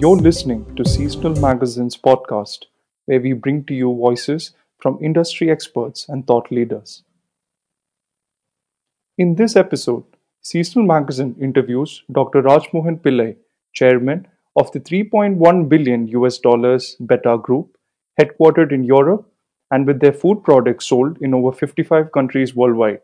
You're listening to Seasonal Magazine's podcast, where we bring to you voices from industry experts and thought leaders. In this episode, Seasonal Magazine interviews Dr. Rajmohan Pillai, chairman of the 3.1 billion US dollars Beta Group, headquartered in Europe and with their food products sold in over 55 countries worldwide.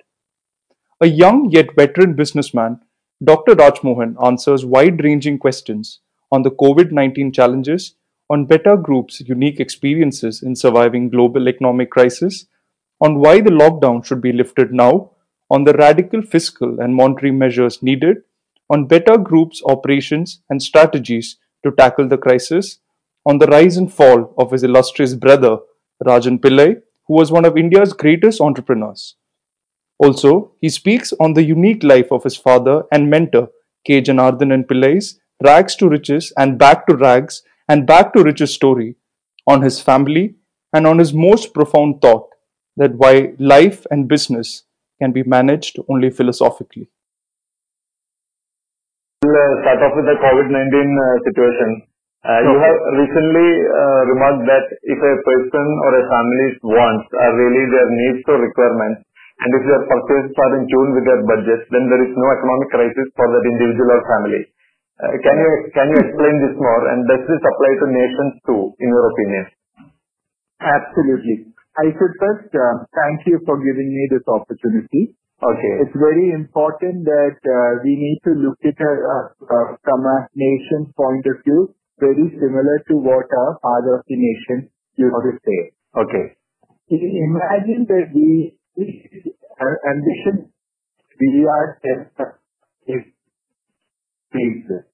A young yet veteran businessman, Dr. Rajmohan answers wide ranging questions on the COVID 19 challenges, on Beta Group's unique experiences in surviving global economic crisis, on why the lockdown should be lifted now, on the radical fiscal and monetary measures needed, on Beta Group's operations and strategies to tackle the crisis, on the rise and fall of his illustrious brother, Rajan Pillai, who was one of India's greatest entrepreneurs. Also, he speaks on the unique life of his father and mentor, K. Janardhanan Pillai's rags to riches and back to rags and back to riches story, on his family, and on his most profound thought that why life and business can be managed only philosophically. We'll uh, start off with the COVID-19 uh, situation. Uh, you have recently uh, remarked that if a person or a family's wants are really their needs or requirements, and if their purchases are in tune with their budget, then there is no economic crisis for that individual or family. Uh, can you can you explain this more? And does this apply to nations too, in your opinion? Absolutely. I should first uh, thank you for giving me this opportunity. Okay. It's very important that uh, we need to look at it uh, uh, from a nation's point of view very similar to what our father of the nation used to say. Okay. Imagine that we, our ambition, we are self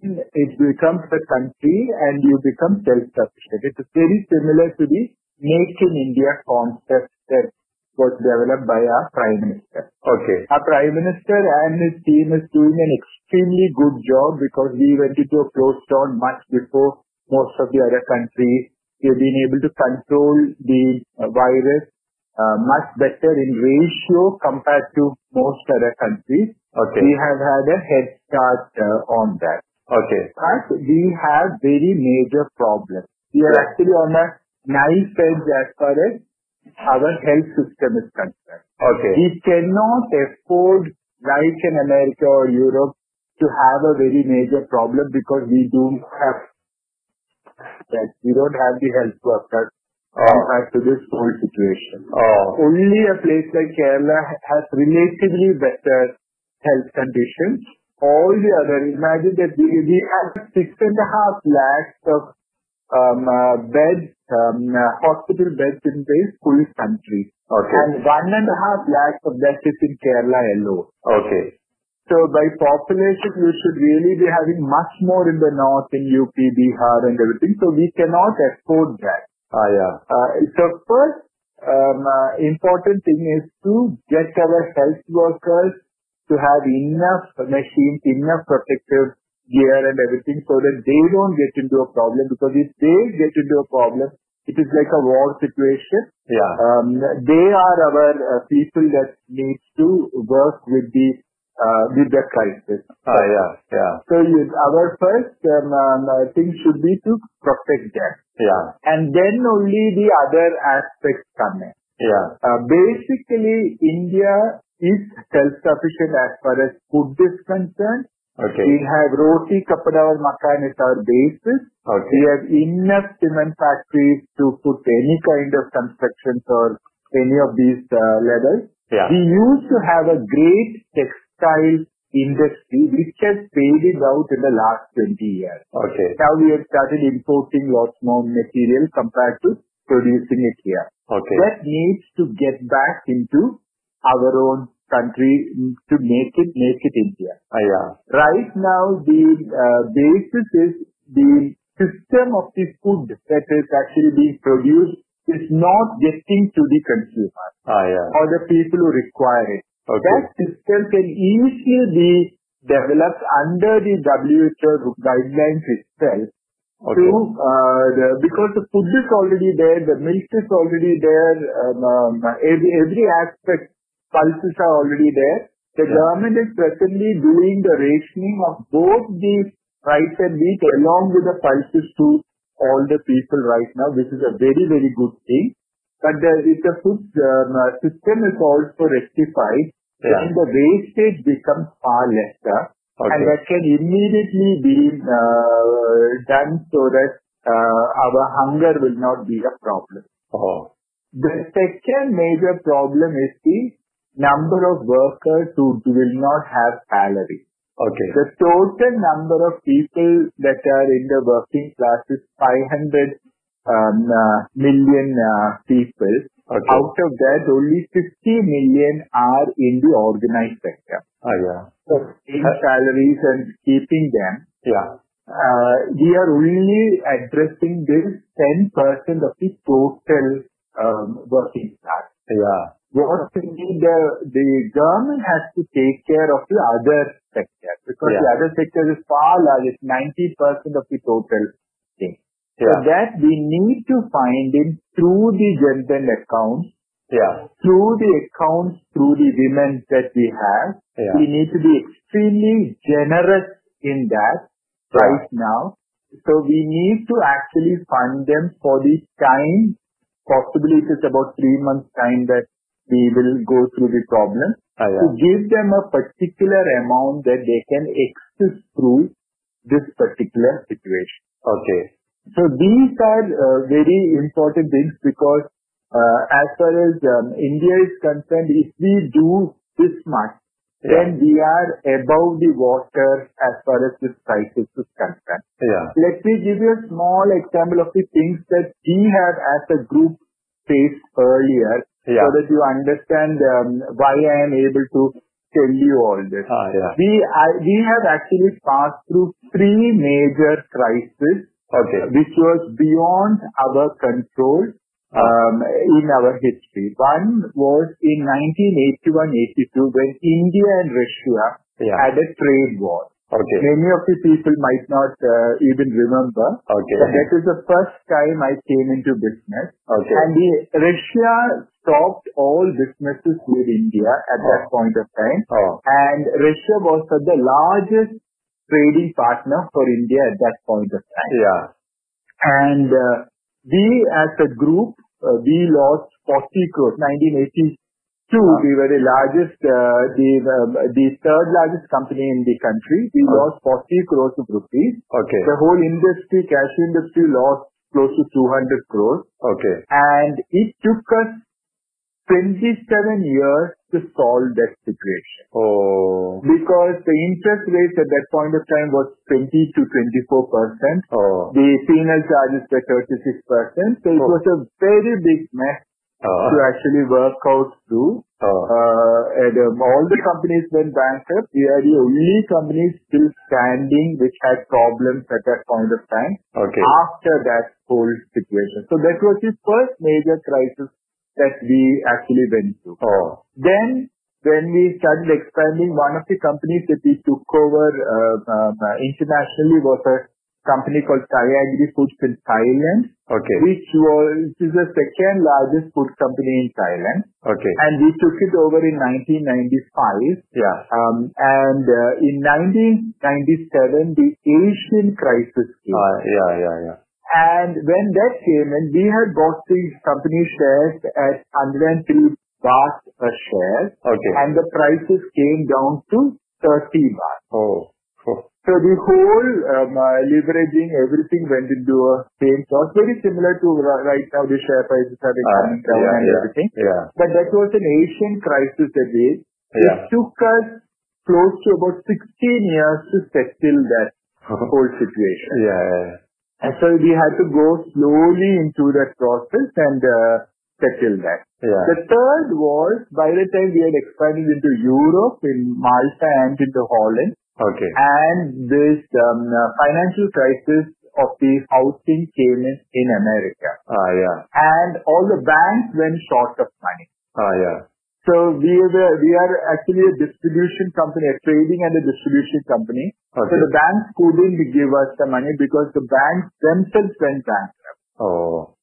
hmm. it becomes a country and you become self-sufficient. It is very similar to the Make in India concept that was developed by our Prime Minister. Okay. Our Prime Minister and his team is doing an extremely good job because we went into a closed down much before most of the other countries. We've been able to control the virus much better in ratio compared to most other countries. Okay. We have had a head start uh, on that. Okay. But we have very major problems. We are actually on a knife edge as far as our health system is concerned. Okay. We cannot afford, like in America or Europe, to have a very major problem because we do have that. We don't have the health workers. Compared to this whole situation. Oh. Only a place like Kerala has relatively better health conditions. All the other, imagine that we, we have six and a half lakhs of um, uh, beds, um, uh, hospital beds in the full country. Okay. And one and a half lakhs of that is in Kerala alone. Okay. So by population, you should really be having much more in the north, in UP, Bihar and everything. So we cannot afford that. Ah, yeah. Uh, so first um, uh, important thing is to get our health workers to have enough machines, enough protective gear and everything so that they don't get into a problem because if they get into a problem, it is like a war situation. Yeah. Um, they are our uh, people that needs to work with the with the crisis. Ah, yeah. Yeah. Our first um, um, uh, thing should be to protect them, Yeah. and then only the other aspects come in. Yeah. Uh, basically, India is self-sufficient as far as food is concerned. Okay. We have roti, kapada or makan is our basis. Okay. We have enough cement factories to put any kind of constructions or any of these uh, levels. Yeah. We used to have a great textile industry which has faded out in the last 20 years. Okay. Now we have started importing lots more material compared to producing it here. Okay. That needs to get back into our own country mm, to make it, make it India. Ah, yeah. Right now, the uh, basis is the system of the food that is actually being produced is not getting to the consumer Ah, yeah. or the people who require it. That system can easily be developed under the WHO guidelines itself Okay. to uh, the, because the food is already there, the milk is already there, um, um, every, every aspect, pulses are already there. The government is presently doing the rationing of both the rice and wheat along with the pulses to all the people right now, which is a very, very good thing. But the, if the food um, uh, system is also rectified, then the wastage becomes far lesser. And that can immediately be uh, done so that uh, our hunger will not be a problem. Oh. The second major problem is the number of workers who will not have salary. Okay. The total number of people that are in the working class is 500 um, uh, million uh, people. Okay. Out of that, only 50 million are in the organized sector. Ah, yeah. So, paying salaries and keeping them, Yeah. uh, we are only addressing this 10% of the total um, working class. Yeah. What we need, the, the government has to take care of the other sector because the Yeah. other sector is far larger, it's 90% of the total So that we need to find in through the Jan accounts, Yeah. through the accounts, through the women that we have, Yeah. we need to be extremely generous in that right now. So we need to actually fund them for the time, possibly it is about three months time that we will go through the problem, Ah, to give them a particular amount that they can exist through this particular situation. Okay. So these are uh, very important things because uh, as far as um, India is concerned, if we do this much, then we are above the water as far as this crisis is concerned. Let me give you a small example of the things that we have as a group faced earlier so that you understand um, why I am able to tell you all this. Ah. We, I, we have actually passed through three major crises. Which was beyond our control um, in our history. One was in 1981-82 when India and Russia had a trade war. Okay. Many of the people might not uh, even remember. Okay. But that is the first time I came into business. Okay. And the, Russia stopped all businesses with India at that Oh. point of time. Oh. And Russia was the largest trading partner for India at that point of time. Yeah. And uh, we as a group, uh, we lost 40 crores. 1982, we were the largest, uh, the, um, the third largest company in the country. We Oh. lost 40 crores of rupees. Okay. The whole industry, cashew industry lost close to 200 crores. Okay. And it took us 27 years to solve that situation Oh. because the interest rates at that point of time was 20 to 24 percent. Oh. The penal charges were 36 percent. So it Oh. was a very big mess to Oh. actually work out through. Oh. Uh, and um, all the companies went bankrupt. We are the only companies still standing which had problems at that point of time Okay. after that whole situation. So that was the first major crisis that we actually went through. Oh. Then when we started expanding, one of the companies that we took over uh, um, uh, internationally was a company called Thai Agri Foods in Thailand, Okay. which was which is the second largest food company in Thailand. Okay. And we took it over in 1995. Yeah. Um, and uh, in 1997, the Asian crisis came. Ah, yeah. Yeah. Yeah. And when that came in, we had bought the company shares at 103 baht a share, Okay. and the prices came down to 30 baht. Oh. So the whole um, uh, leveraging, everything went into a same cost, very similar to ri- right now the share prices have been Ah, coming down yeah. and everything. Yeah. But that was an Asian crisis that we, Yeah. it took us close to about 16 years to settle that whole situation. Yeah. So we had to go slowly into that process and uh, settle that. The third was by the time we had expanded into Europe, in Malta and into Holland, Okay. and this um, financial crisis of the housing came in in America. Ah, yeah. And all the banks went short of money. So we are actually a distribution company, a trading and a distribution company. So the banks couldn't give us the money because the banks themselves went bankrupt. Oh.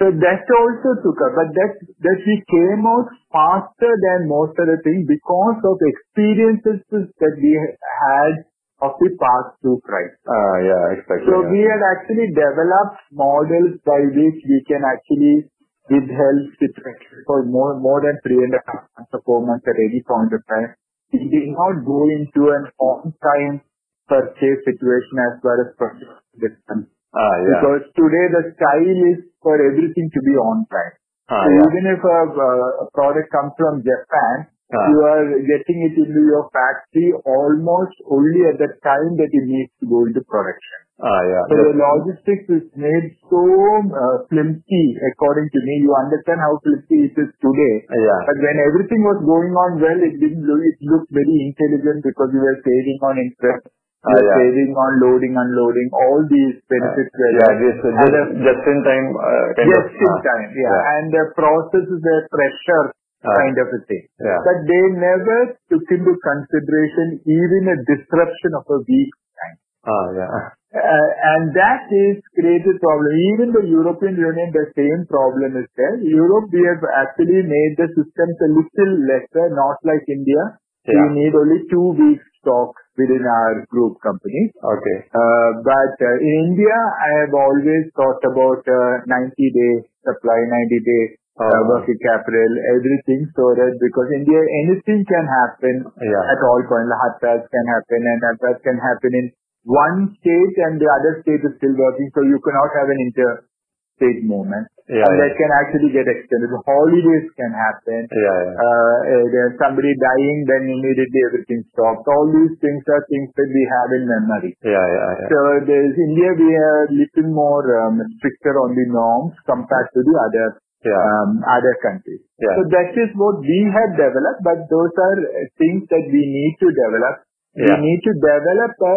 So that also took us, but that, that we came out faster than most of the things because of experiences that we had of the pass-through price. Ah, yeah, exactly. We had actually developed models by which we can actually withhold situation for more, more than three and a half months or four months at any point of time. We did not go into an on-time purchase situation as far as purchase is concerned. Ah, yeah. Because today the style is for everything to be on time. Ah, even if a, a product comes from Japan, Ah. you are getting it into your factory almost only at the time that it needs to go into production. Ah, yeah. So the logistics is made so uh, flimsy, according to me. You understand how flimsy it is today. Yeah. But when everything was going on well, it didn't look, it looked very intelligent because you were saving on interest, Ah, yeah. saving on loading, unloading, all these benefits were yeah, just, the- just in time uh, kind just of. in ah, time, yeah. yeah. And the process is a pressure Ah. Kind of a thing. Yeah. But they never took into consideration even a disruption of a week time. Ah, yeah. Uh, and that is created problem. Even the European Union, the same problem is there. Europe, we have actually made the systems a little lesser, not like India. Yeah. We need only two weeks stock within our group companies. Okay. Uh, but uh, in India, I have always thought about uh, 90 day supply, 90 day Oh. Working capital, everything so that because India, anything can happen at all points. Hartals can happen and hartals can happen in one state and the other state is still working. So you cannot have an interstate movement. Yeah, and that can actually get extended. Holidays can happen. Yeah, yeah. Uh, uh, there's somebody dying, then immediately everything stops. All these things are things that we have in memory. Yeah, yeah, yeah. So there's India, we are little more um, stricter on the norms compared to the other Yeah. um, other countries. Yeah. So that is what we have developed, but those are uh, things that we need to develop. Yeah. We need to develop a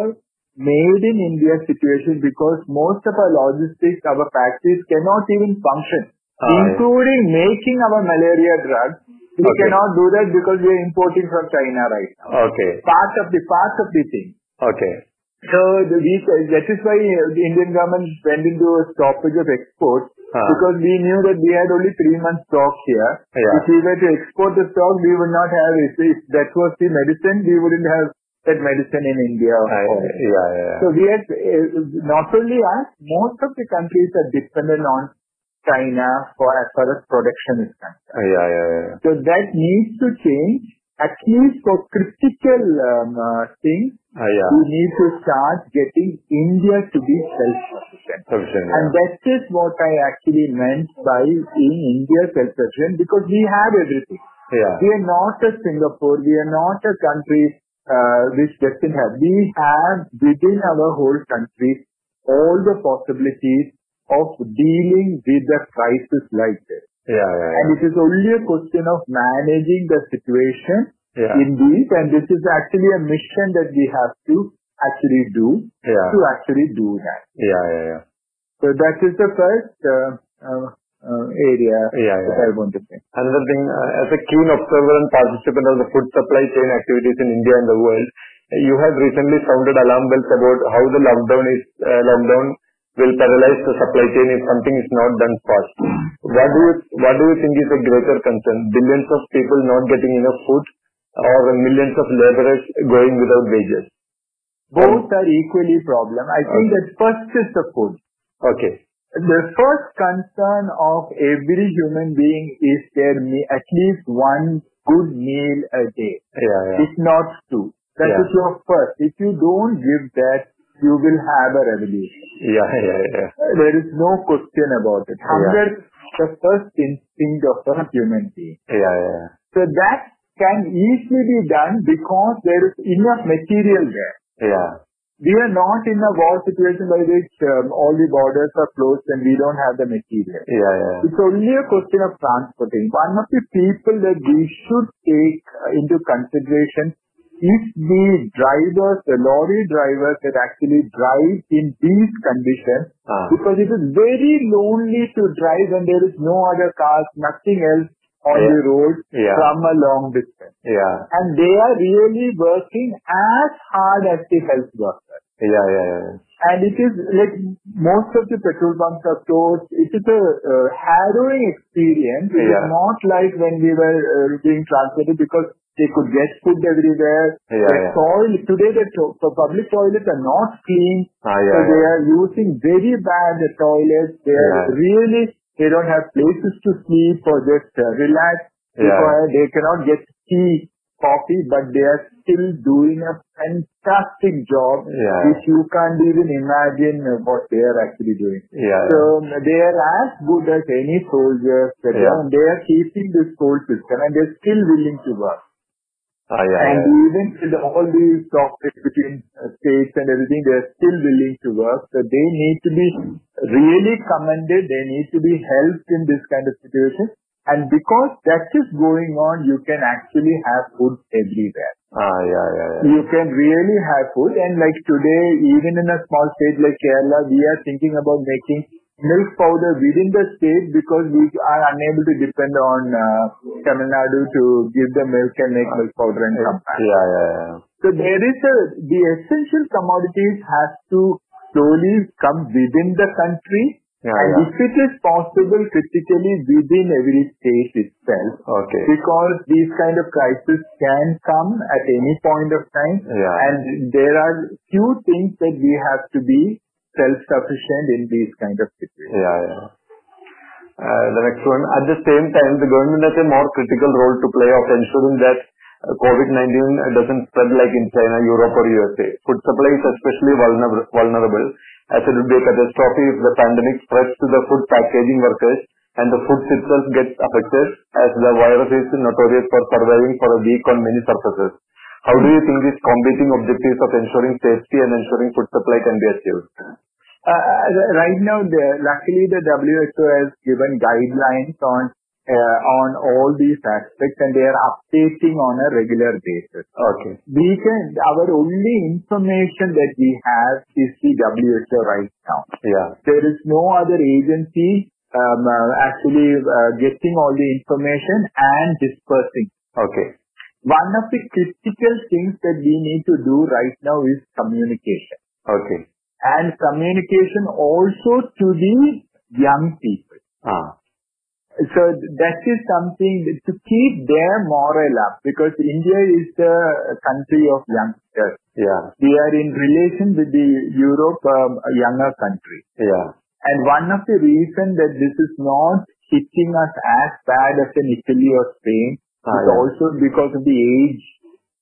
made in India situation because most of our logistics, our factories cannot even function, Ah, yeah. including making our malaria drug. We Okay. cannot do that because we are importing from China right now. Okay. Part of the part of the thing. Okay. So the, we, that is why the Indian government went into a stoppage of exports. Because we knew that we had only three months stock here. If we were to export the stock, we would not have, if, if that was the medicine, we wouldn't have that medicine in India. Yeah, yeah. So we had, uh, not only us, most of the countries are dependent on China for as far as production is concerned. yeah, yeah, yeah. So that needs to change, at least for critical um, uh, things, yeah. we need to start getting India to be self-sufficient. Sufficient. And Yeah. that is what I actually meant by being India self-sufficient because we have everything. Yeah. We are not a Singapore. We are not a country uh, which doesn't have. We have within our whole country all the possibilities of dealing with a crisis like this. Yeah, yeah, And it is only a question of managing the situation Yeah. in these, and this is actually a mission that we have to actually do Yeah. to actually do that. Yeah, yeah, yeah. So that is the first uh, uh, uh, area Yeah, that yeah. I want to say. Another thing, uh, as a keen observer and participant of the food supply chain activities in India and the world, you have recently sounded alarm bells about how the lockdown is uh, lockdown will paralyze the supply chain if something is not done fast. What do you what do you think is a greater concern? Billions of people not getting enough food, or millions of laborers going without wages? Both are equally problem. I think that first is the food. Okay. The first concern of every human being is there me- at least one good meal a day, Yeah, yeah. if not two. That is Yeah. your first. If you don't give that, you will have a revolution. Yeah, yeah, yeah. There is no question about it. Hunger is the first instinct of a human being. Yeah, yeah. So that can easily be done because there is enough material there. Yeah. We are not in a war situation by which um, all the borders are closed and we don't have the material. Yeah, yeah. It's only a question of transporting. One of the people that we should take uh, into consideration is the drivers, the lorry drivers that actually drive in these conditions Ah. because it is very lonely to drive when there is no other cars, nothing else on Yeah. the road Yeah. from a long distance. Yeah. And they are really working as hard as the health workers. Yeah, yeah, yeah. And it is like most of the petrol pumps are closed. It is a uh, harrowing experience. It Yeah. is not like when we were uh, being transported because they could get food everywhere. Yeah, the yeah. toilet today the, to- the public toilets are not clean. Ah, yeah, so they are using very bad toilets. They are really they don't have places to sleep or just uh, relax. Yeah. Because they cannot get tea, coffee, but they are still doing a fantastic job, Yeah. which you can't even imagine uh, what they are actually doing. Yeah, So um, they are as good as any soldiers. Yeah. They are keeping this whole system and they're still willing to work. Ah, yeah, And yeah. even with all these conflicts between uh, states and everything, they're still willing to work. So they need to be really commended. They need to be helped in this kind of situation. And because that is going on, you can actually have food everywhere. Ah, yeah, yeah, yeah. You can really have food. And like today, even in a small state like Kerala, we are thinking about making milk powder within the state because we are unable to depend on uh, Tamil Nadu to give the milk and make milk powder and come back. Yeah, yeah, yeah. So there is a, the essential commodities has to slowly come within the country. Yeah, and yeah. if it is possible critically within every state itself, Okay. because these kind of crises can come at any point of time Yeah. and there are few things that we have to be self-sufficient in these kind of situations. Yeah, yeah. Uh, The next one. At the same time, the government has a more critical role to play of ensuring that uh, COVID-19 doesn't spread like in China, Europe or USA. Food supply is especially vulnerable as it would be a catastrophe if the pandemic spreads to the food packaging workers and the food itself gets affected as the virus is notorious for surviving for a week on many surfaces. How do you think these competing objectives of ensuring safety and ensuring food supply can be achieved? Uh, right now, the, luckily the WHO has given guidelines on uh, on all these aspects and they are updating on a regular basis. Okay. We can, our only information that we have is the WHO right now. Yeah. There is no other agency um, uh, actually uh, getting all the information and dispersing. Okay. One of the critical things that we need to do right now is communication. Okay. And communication also to the young people. Ah. So that is something to keep their morale up because India is the country of youngsters. Yeah. We are in relation with the Europe, um, a younger country. Yeah. And one of the reasons that this is not hitting us as bad as in Italy or Spain Ah, is yeah. also because of the age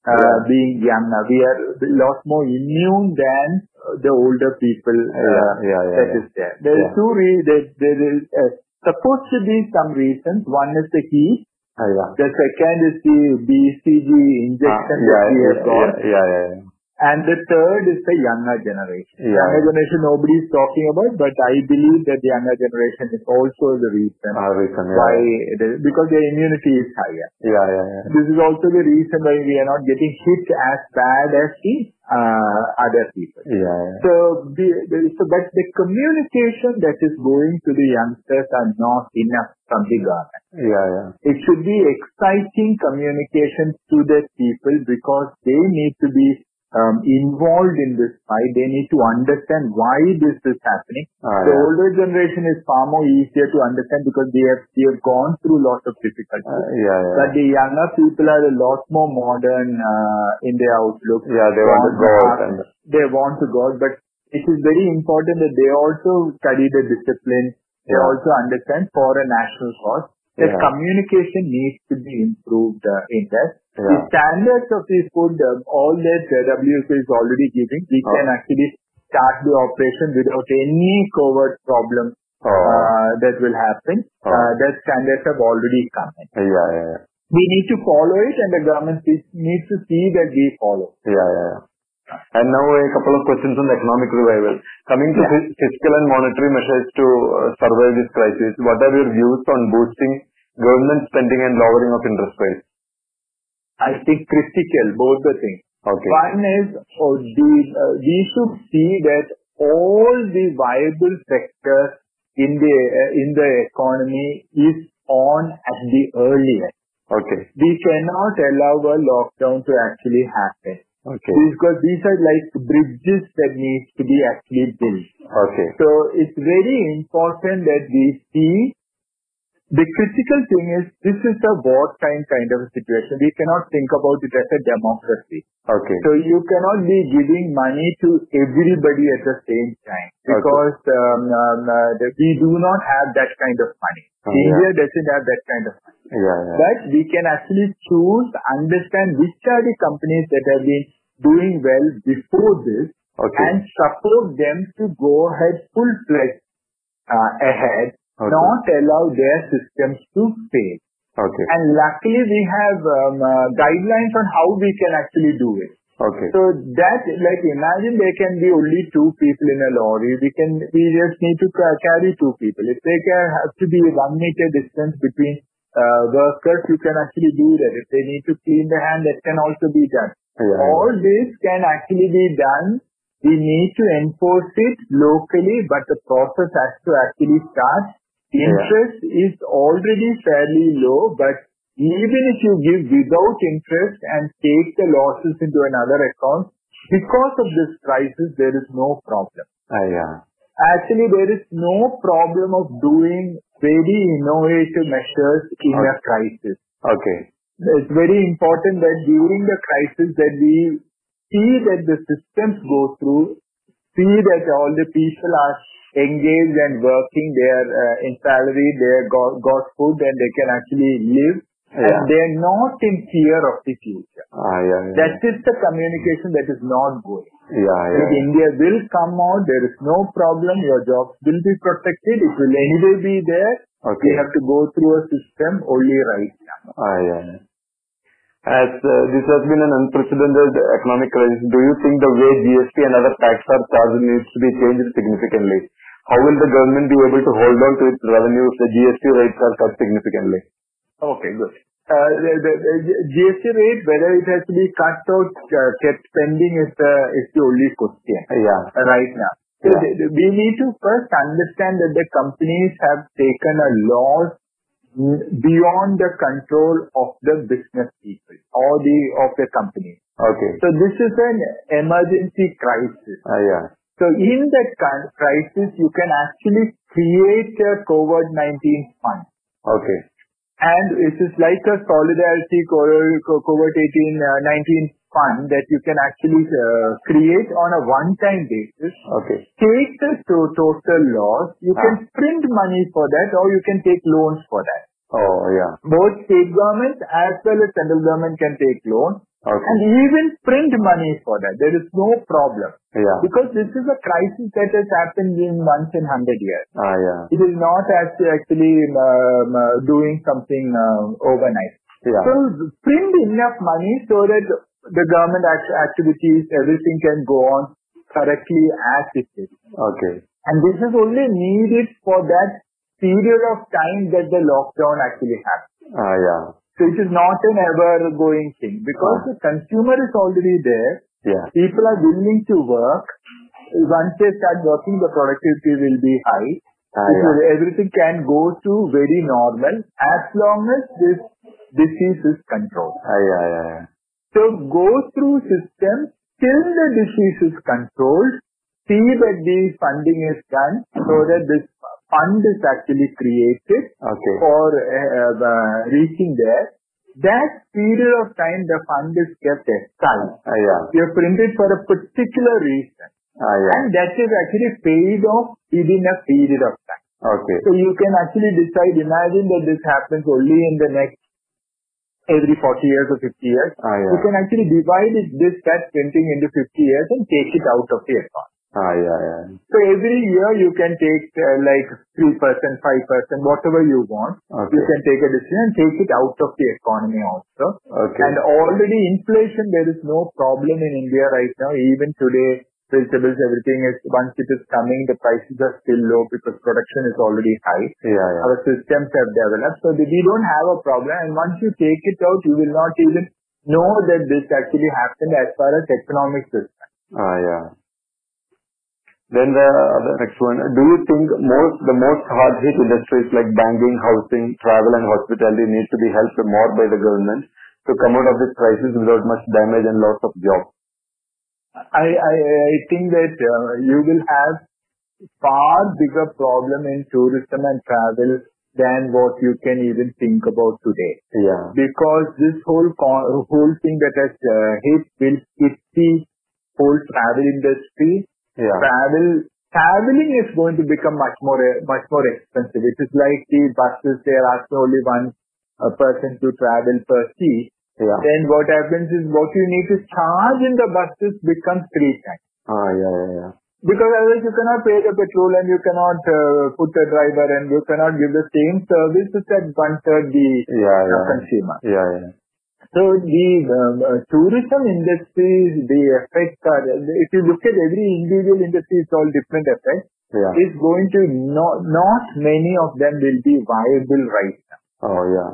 uh, being younger. We are a lot more immune than uh, the older people uh, Yeah, yeah, yeah, that is there. There is two re- there, there is uh, supposed to be some reasons. One is the heat. Ah. The second is the BCG injection Ah, that yeah, we have yeah, got. And the third is the younger generation. Yeah. Younger generation nobody is talking about, but I believe that the younger generation is also the reason Ah, reason, yeah. why it is, because their immunity is higher. Yeah, yeah, yeah. This is also the reason why we are not getting hit as bad as the uh, other people. Yeah, yeah. So, the, the, so, but the communication that is going to the youngsters are not enough from the government. Yeah, yeah. It should be exciting communication to the people because they need to be um, involved in this fight. They need to understand why this is happening. Ah, the yeah. older generation is far more easier to understand because they have they have gone through lots of difficulties. Uh, yeah, yeah. But the younger people are a lot more modern uh, in their outlook. Yeah, they want to go out and They want to go out, but it is very important that they also study the discipline. They Yeah. also understand for a national cause. The Yeah. communication needs to be improved uh, in that. The standards of this food, uh, all that WHO is already giving, we Oh. can actually start the operation without any covert problem Oh. uh, that will happen. Oh. Uh, that standards have already come in. yeah, yeah. We need to follow it and the government needs- to see that we follow. Yeah, yeah, yeah. And now a couple of questions on the economic revival. Coming to fiscal and monetary measures to uh, survive this crisis, what are your views on boosting government spending and lowering of interest rates? I think critical, both the things. Okay. One is oh, the, uh, we should see that all the viable sectors in the uh, in the economy is on at the earliest. Okay. We cannot allow a lockdown to actually happen. Okay. Because these are like bridges that need to be actually built. Okay. So it's very important that we see the critical thing is this is a wartime kind of a situation. We cannot think about it as a democracy. Okay. So you cannot be giving money to everybody at the same time because um, um, uh, we do not have that kind of money. Oh, yeah. India doesn't have that kind of money. Yeah, yeah. But we can actually choose, understand which are the companies that have been doing well before this Okay. and support them to go ahead full-fledged uh, ahead, Okay. not allow their systems to fail. Okay. And luckily we have um, uh, guidelines on how we can actually do it. Okay. So that, like, imagine there can be only two people in a lorry. We can, we just need to carry two people. If there can have to be one meter distance between uh, workers, you can actually do that. If they need to clean the hand, that can also be done. Yeah. All this can actually be done. We need to enforce it locally, but the process has to actually start. Interest is already fairly low, but even if you give without interest and take the losses into another account, because of this crisis, there is no problem. Ah, yeah. Actually, there is no problem of doing very innovative measures in a crisis. Okay. It's very important that during the crisis that we see that the systems go through, see that all the people are engaged and working, they are uh, in salary, they are got, got food and they can actually live Yeah. and they are not in fear of the future. Ah, yeah, yeah. That is the communication that is not going. yeah, yeah. India will come out, there is no problem, your jobs will be protected, it will anyway be there. Okay. We have to go through a system only right now. Ah, yeah. yeah. As uh, this has been an unprecedented economic crisis, do you think the way GST and other tax are charged needs to be changed significantly? How will the government be able to hold on to its revenue if the GST rates are cut significantly? Okay, good. Uh, The the- the GST rate, whether it has to be cut or uh, kept pending is the is the only question Yeah. uh, right now. So Yeah. the- the- We need to first understand that the companies have taken a loss beyond the control of the business people or the of the company. Okay. So This is an emergency crisis. Ah. So in that crisis, you can actually create a COVID-19 fund. Okay. And it is like a solidarity COVID-19 fund that you can actually uh, create on a one-time basis. Okay. Take the to- total loss. You can print money for that or you can take loans for that. Oh, yeah. Both state governments as well as central government can take loans Okay. and even print money for that. There is no problem. Yeah. Because this is a crisis that has happened in once in 100 years. Ah, yeah. It is not actually, actually um, uh, doing something uh, overnight. Yeah. So print enough money so that the government act- activities, everything can go on correctly as it is. Okay. And this is only needed for that period of time that the lockdown actually happened. Ah, yeah. So it is not an ever-going thing because the consumer is already there. Yeah. People are willing to work. Once they start working, the productivity will be high. Ah, yeah. everything can go to very normal as long as this disease is controlled. Ah, yeah, yeah, yeah. So go through systems till the disease is controlled. See that the funding is done so that this fund is actually created Okay. for uh, uh, reaching there. That period of time the fund is kept aside. Ah, yeah. You have printed for a particular reason. Ah, yeah. And that is actually paid off within a period of time. Okay. So you can actually decide, imagine that this happens only in the next every 40 years or 50 years. Ah, You can actually divide this that printing into 50 years and take it out of the account. Ah, yeah, yeah. So every year you can take uh, like 3%, 5%, whatever you want. Okay. You can take a decision and take it out of the economy also. Okay. And already inflation, there is no problem in India right now. Even today, vegetables, everything is, once it is coming, the prices are still low because production is already high. Yeah, yeah. Our systems have developed so we don't have a problem. And once you take it out, you will not even know that this actually happened as far as economics is concerned. Ah, yeah. Then the other next one. Do you think most the most hard hit industries like banking, housing, travel, and hospitality need to be helped more by the government to come out of this crisis without much damage and loss of jobs? I, I, I think that uh, you will have far bigger problem in tourism and travel than what you can even think about today. Yeah. Because this whole thing that has uh, hit will hit the whole travel industry. Yeah. Travel traveling is going to become much more much more expensive. It is like the buses; they are asking only one uh, person to travel per seat. Yeah. Then what happens is what you need to charge in the buses becomes three times. Ah, yeah, yeah, yeah. Because otherwise you cannot pay the petrol and you cannot uh, put the driver and you cannot give the same service at one third the Yeah, yeah. consumer. Yeah, yeah. So the um, uh, tourism industry, the effects are, if you look at every individual industry, it's all different effects. Yeah. It's going to not, not many of them will be viable right now. Oh, yeah.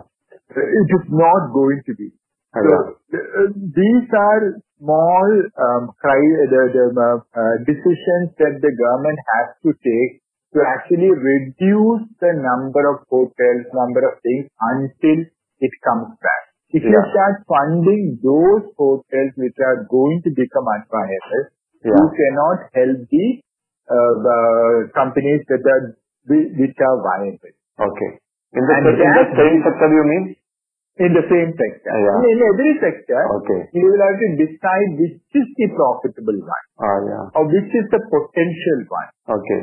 It is not going to be. Ah, So yeah. uh, these are small um, cri- the, the uh, decisions that the government has to take to actually reduce the number of hotels, number of things until it comes back. If you Yeah. start funding those hotels which are going to become unviable, you Yeah. cannot help the, uh, the companies that are which are viable Okay. In the, in the same sector, you mean? in the same sector. Yeah. In every sector, Okay. you will have to decide which is the profitable one Ah, yeah. or which is the potential one Okay.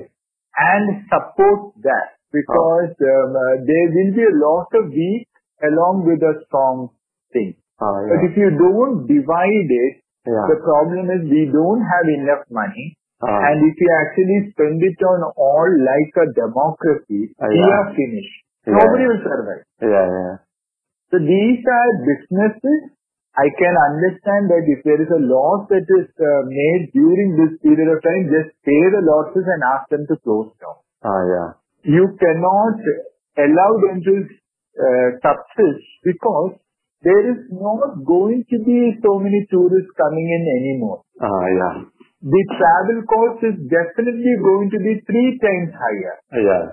and support that because um, uh, there will be a lot of weak along with a strong thing. Ah, But if you don't divide it, Yeah. the problem is we don't have enough money. Ah, And if you actually spend it on all like a democracy, Ah, we yeah. are finished. Yeah. Nobody will survive. yeah, yeah. So these are businesses. I can understand that if there is a loss that is uh, made during this period of time, just pay the losses and ask them to close down. Ah, yeah. You cannot allow them to uh, subsist because there is not going to be so many tourists coming in anymore. Ah, yeah. The travel cost is definitely going to be three times higher. Yeah.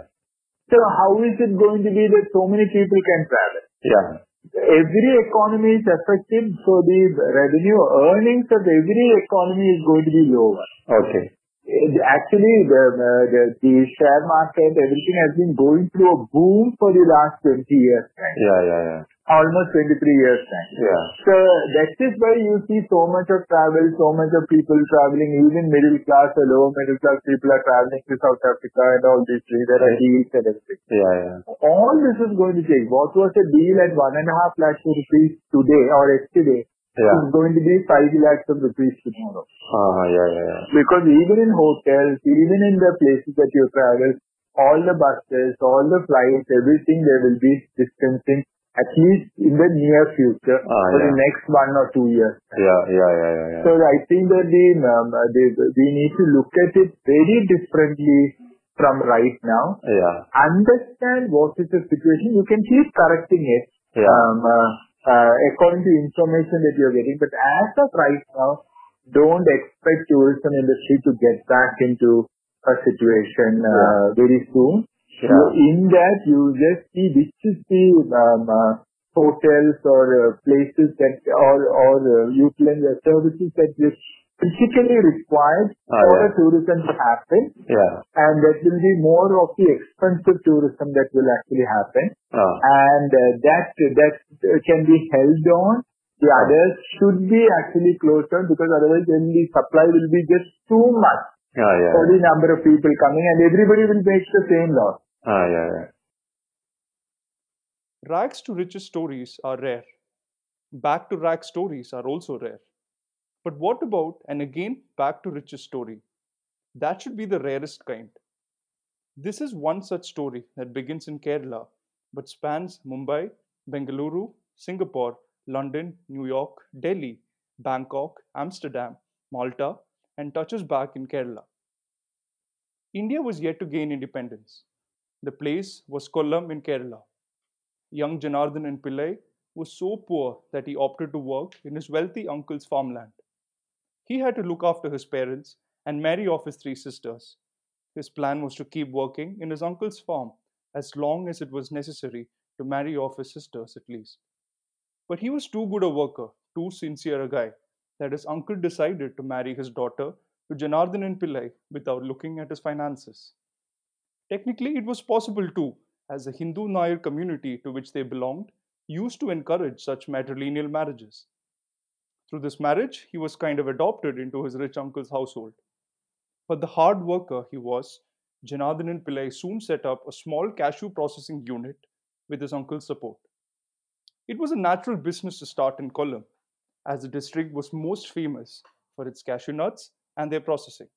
So how is it going to be that so many people can travel? Yeah. every economy is affected, so the revenue earnings of every economy is going to be lower. Okay. Actually, the, share market, everything has been going through a boom for the last 20 years time, Yeah, yeah, yeah. almost 23 years time. Yeah. So that is why you see so much of travel, so much of people traveling, even middle class or lower middle class people are traveling to South Africa and all these things. There are deals and everything. Yeah, yeah. All this is going to change. What was a deal at one and a half lakhs of rupees today or yesterday. Is going to be five lakhs of rupees tomorrow. Ah, yeah, yeah, yeah. Because even in hotels, even in the places that you travel, all the buses, all the flights, everything there will be distancing at least in the near future Ah, for the next one or two years. Yeah, yeah, yeah, yeah, yeah. So I think that the, um, the, we need to look at it very differently from right now. Yeah. Understand what is the situation. You can keep correcting it Yeah. um, uh, according to information that you're getting. But as of right now, don't expect tourism industry to get back into a situation uh, very soon. In that, you just see which is the um, uh, hotels or uh, places that or or uh, utilize services that physically required Ah, for yeah. a tourism to happen Yeah. and that will be more of the expensive tourism that will actually happen Ah. and uh, that that uh, can be held on the others should be actually closed down because otherwise then the supply will be just too much Yeah, yeah. for the number of people coming and everybody will make the same loss Ah, yeah, yeah. Rags to riches stories are rare. Back to rag stories are also rare. But what about and again back to riches story? That should be the rarest kind. This is one such story that begins in Kerala but spans Mumbai, Bengaluru, Singapore, London, New York, Delhi, Bangkok, Amsterdam, Malta, and touches back in Kerala. India was yet to gain independence. The place was Kollam in Kerala. Young Janardhan Pillai was so poor that he opted to work in his wealthy uncle's farmland. He had to look after his parents and marry off his three sisters. His plan was to keep working in his uncle's farm as long as it was necessary to marry off his sisters at least. But he was too good a worker, too sincere a guy, that his uncle decided to marry his daughter to Janardhanan Pillai without looking at his finances. Technically, it was possible too, as the Hindu Nair community to which they belonged used to encourage such matrilineal marriages. Through this marriage, he was kind of adopted into his rich uncle's household. But the hard worker he was, Janardhanan Pillai soon set up a small cashew processing unit with his uncle's support. It was a natural business to start in Kollam, as the district was most famous for its cashew nuts and their processing.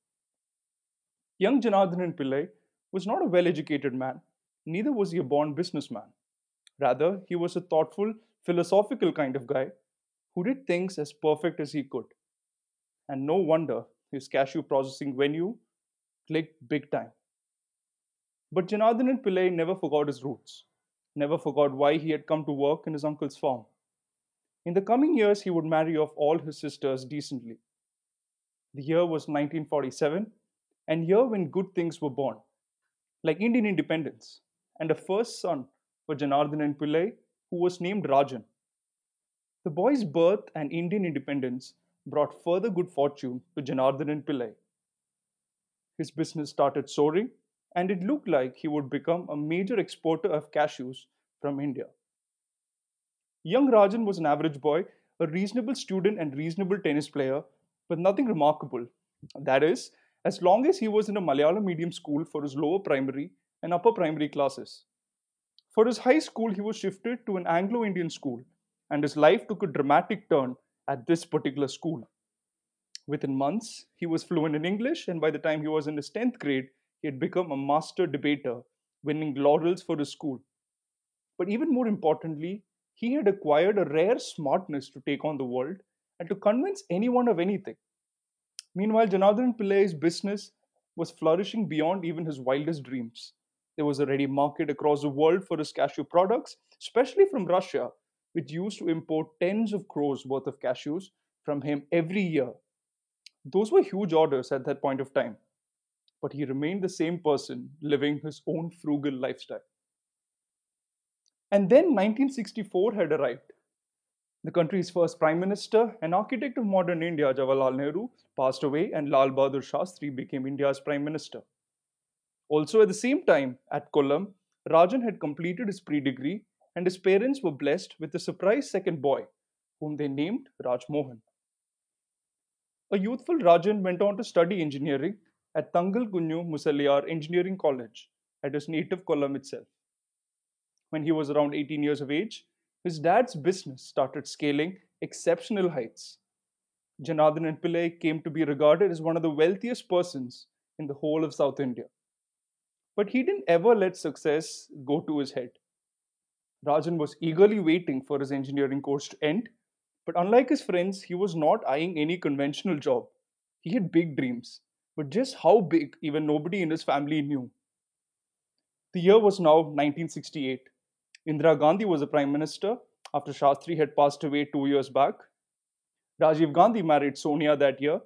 Young Janardhanan Pillai was not a well educated man, neither was he a born businessman. Rather, he was a thoughtful, philosophical kind of guy who did things as perfect as he could. And no wonder his cashew processing venue clicked big time. But Janardhanan Pillai never forgot his roots, never forgot why he had come to work in his uncle's farm. In the coming years, he would marry off all his sisters decently. The year was 1947, and year when good things were born, like Indian independence, and a first son for Janardhanan Pillai, who was named Rajan. The boy's birth and Indian independence brought further good fortune to Janardhanan Pillai. His business started soaring, and it looked like he would become a major exporter of cashews from India. Young Rajan was an average boy, a reasonable student and reasonable tennis player, but nothing remarkable. That is, as long as he was in a Malayalam medium school for his lower primary and upper primary classes. For his high school, he was shifted to an Anglo Indian school, and his life took a dramatic turn at this particular school. Within months, he was fluent in English, and by the time he was in his 10th grade, he had become a master debater, winning laurels for his school. But even more importantly, he had acquired a rare smartness to take on the world and to convince anyone of anything. Meanwhile, Janardhan Pillai's business was flourishing beyond even his wildest dreams. There was a ready market across the world for his cashew products, especially from Russia, which used to import tens of crores worth of cashews from him every year. Those were huge orders at that point of time, but he remained the same person living his own frugal lifestyle. And then 1964 had arrived. The country's first Prime Minister and architect of modern India, Jawaharlal Nehru, passed away, and Lal Bahadur Shastri became India's Prime Minister. Also, at the same time, at Kollam, Rajan had completed his pre degree, and his parents were blessed with a surprise second boy, whom they named Rajmohan. A youthful Rajan went on to study engineering at Thangal Kunju Musaliar Engineering College at his native Kollam itself. When he was around 18 years of age, his dad's business started scaling exceptional heights. Janardhanan Pillai came to be regarded as one of the wealthiest persons in the whole of South India. But he didn't ever let success go to his head. Rajan was eagerly waiting for his engineering course to end, but unlike his friends, he was not eyeing any conventional job. He had big dreams, but just how big, even nobody in his family knew. The year was now 1968. Indira Gandhi was the prime minister after Shastri had passed away two years back. Rajiv Gandhi married Sonia that year,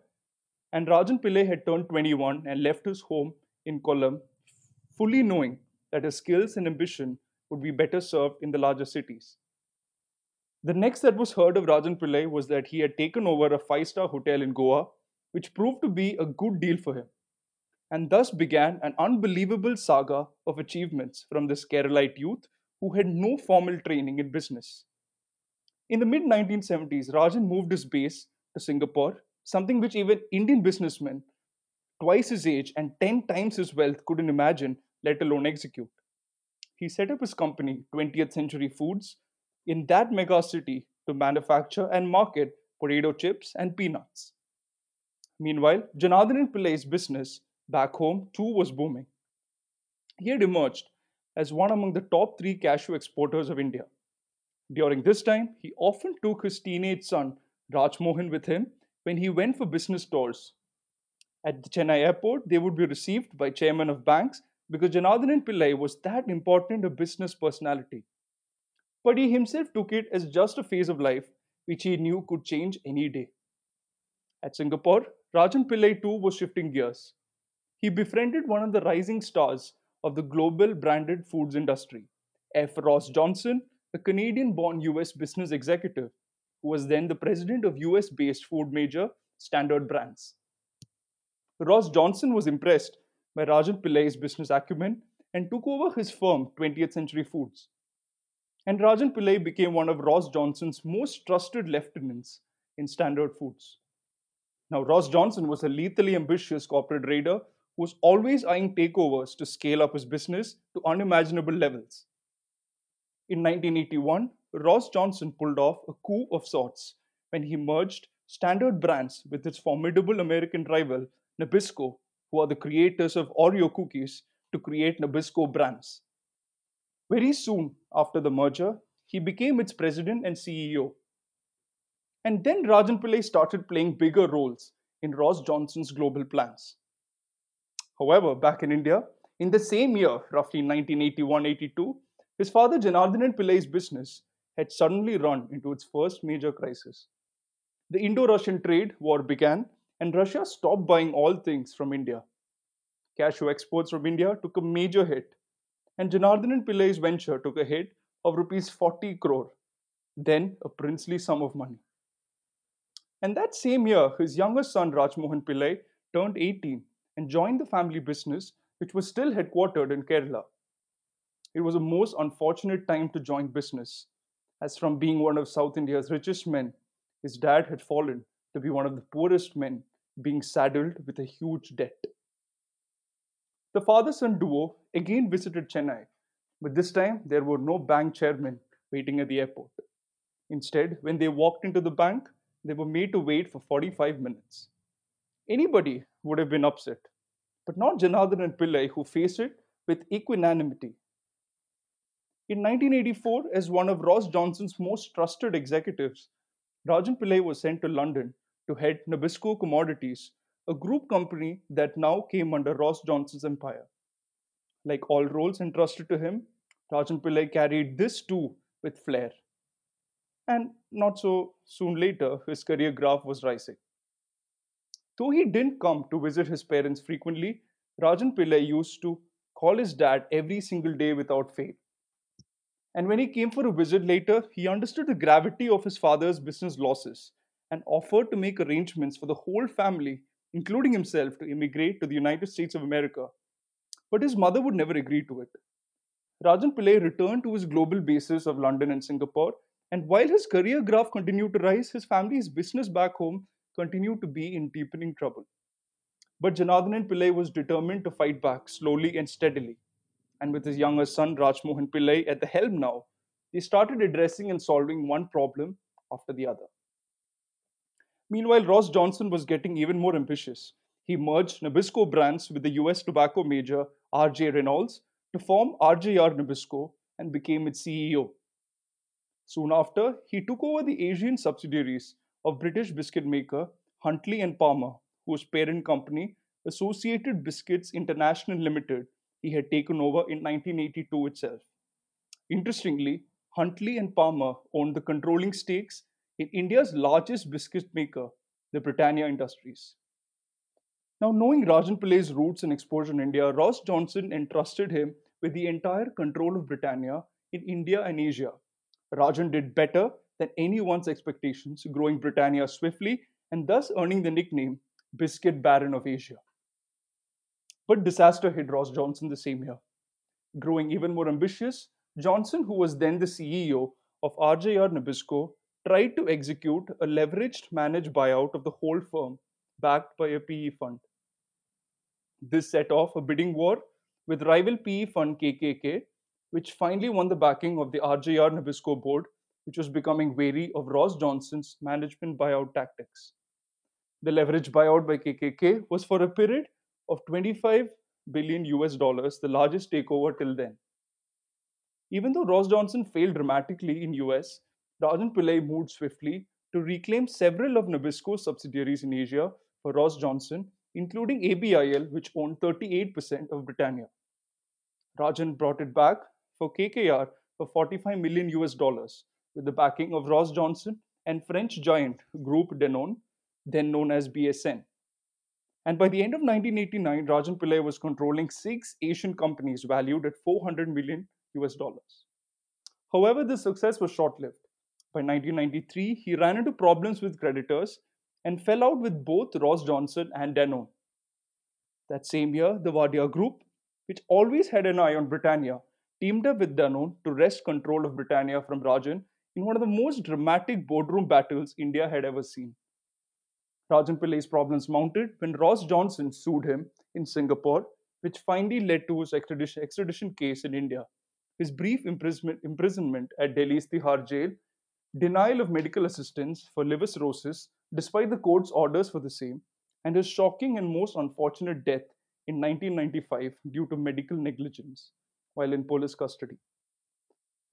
and Rajan Pillai had turned 21 and left his home in Kollam, fully knowing that his skills and ambition would be better served in the larger cities. The next that was heard of Rajan Pillai was that he had taken over a five star hotel in Goa, which proved to be a good deal for him. And thus began an unbelievable saga of achievements from this Keralite youth who had no formal training in business. In the mid 1970s, Rajan moved his base to Singapore, something which even Indian businessmen twice his age and 10 times his wealth couldn't imagine, let alone execute. He set up his company, 20th Century Foods, in that megacity to manufacture and market potato chips and peanuts. Meanwhile, Janardhan Pillai's business back home too was booming. He had emerged as one among the top three cashew exporters of India. During this time, he often took his teenage son Rajmohan with him when he went for business tours. At the Chennai airport, they would be received by chairman of banks because Janardhan Pillai was that important a business personality. But he himself took it as just a phase of life which he knew could change any day. At Singapore, Rajan Pillai too was shifting gears. He befriended one of the rising stars of the global branded foods industry, F. Ross Johnson, a Canadian born US business executive who was then the president of US based food major Standard Brands. Ross Johnson was impressed by Rajan Pillai's business acumen and took over his firm, 20th Century Foods. And Rajan Pillai became one of Ross Johnson's most trusted lieutenants in Standard Foods. Now, Ross Johnson was a lethally ambitious corporate raider who was always eyeing takeovers to scale up his business to unimaginable levels. In 1981, Ross Johnson pulled off a coup of sorts when he merged Standard Brands with its formidable American rival, Nabisco, who are the creators of Oreo cookies, to create Nabisco Brands. Very soon after the merger, he became its president and CEO. And then Rajan Pillai started playing bigger roles in Ross Johnson's global plans. However, back in India, in the same year, roughly 1981 82, his father Janardhanan Pillai's business had suddenly run into its first major crisis. The Indo Russian trade war began, and Russia stopped buying all things from India. Cashew exports from India took a major hit, and Janardhanan Pillai's venture took a hit of rupees 40 crore, then a princely sum of money. And that same year, his younger son Rajmohan Pillai turned 18 and joined the family business, which was still headquartered in Kerala. It was a most unfortunate time to join business, as from being one of South India's richest men, his dad had fallen to be one of the poorest men, being saddled with a huge debt. The father son duo again visited Chennai, but this time there were no bank chairmen waiting at the airport. Instead, when they walked into the bank, they were made to wait for 45 minutes. Anybody would have been upset, but not Janardhanan Pillai, who faced it with equanimity. In 1984, as one of Ross Johnson's most trusted executives, Rajan Pillai was sent to London to head Nabisco Commodities, a group company that now came under Ross Johnson's empire. Like all roles entrusted to him, Rajan Pillai carried this too with flair. And not so soon later, his career graph was rising. Though he didn't come to visit his parents frequently, Rajan Pillai used to call his dad every single day without fail. And when he came for a visit later, he understood the gravity of his father's business losses and offered to make arrangements for the whole family, including himself, to immigrate to the United States of America. But his mother would never agree to it. Rajan Pillai returned to his global bases of London and Singapore, and while his career graph continued to rise, his family's business back home continued to be in deepening trouble. But Janardhanan Pillai was determined to fight back slowly and steadily. And with his younger son Rajmohan Pillai at the helm now, they started addressing and solving one problem after the other. Meanwhile, Ross Johnson was getting even more ambitious. He merged Nabisco brands with the US tobacco major RJ Reynolds to form RJR Nabisco and became its CEO. Soon after, he took over the Asian subsidiaries of British biscuit maker Huntley and Palmer, whose parent company, Associated Biscuits International Limited, he had taken over in 1982 itself. Interestingly, Huntley and Palmer owned the controlling stakes in India's largest biscuit maker, the Britannia Industries. Now, knowing Rajan Pillai's roots and exposure in India, Ross Johnson entrusted him with the entire control of Britannia in India and Asia. Rajan did better than anyone's expectations, growing Britannia swiftly and thus earning the nickname Biscuit Baron of Asia. But disaster hit Ross Johnson the same year. Growing even more ambitious, Johnson, who was then the CEO of RJR Nabisco, tried to execute a leveraged managed buyout of the whole firm backed by a PE fund. This set off a bidding war with rival PE fund KKR, which finally won the backing of the RJR Nabisco board which was becoming wary of Ross Johnson's management buyout tactics. The leverage buyout by KKR was for a period of 25 billion US dollars, the largest takeover till then. Even though Ross Johnson failed dramatically in US, Rajan Pillai moved swiftly to reclaim several of Nabisco's subsidiaries in Asia for Ross Johnson, including ABIL, which owned 38% of Britannia. Rajan brought it back for KKR for 45 million US dollars, with the backing of Ross Johnson and French giant Group Danone, then known as BSN. And by the end of 1989, Rajan Pillai was controlling six Asian companies valued at 400 million US dollars. However, this success was short lived. By 1993, he ran into problems with creditors and fell out with both Ross Johnson and Danone. That same year, the Wadia Group, which always had an eye on Britannia, teamed up with Danone to wrest control of Britannia from Rajan in one of the most dramatic boardroom battles India had ever seen. Rajan Pillai's problems mounted when Ross Johnson sued him in Singapore, which finally led to his extradition, extradition case in India. His brief imprisonment, imprisonment at Delhi's Tihar jail, denial of medical assistance for liver cirrhosis despite the court's orders for the same, and his shocking and most unfortunate death in 1995 due to medical negligence while in police custody.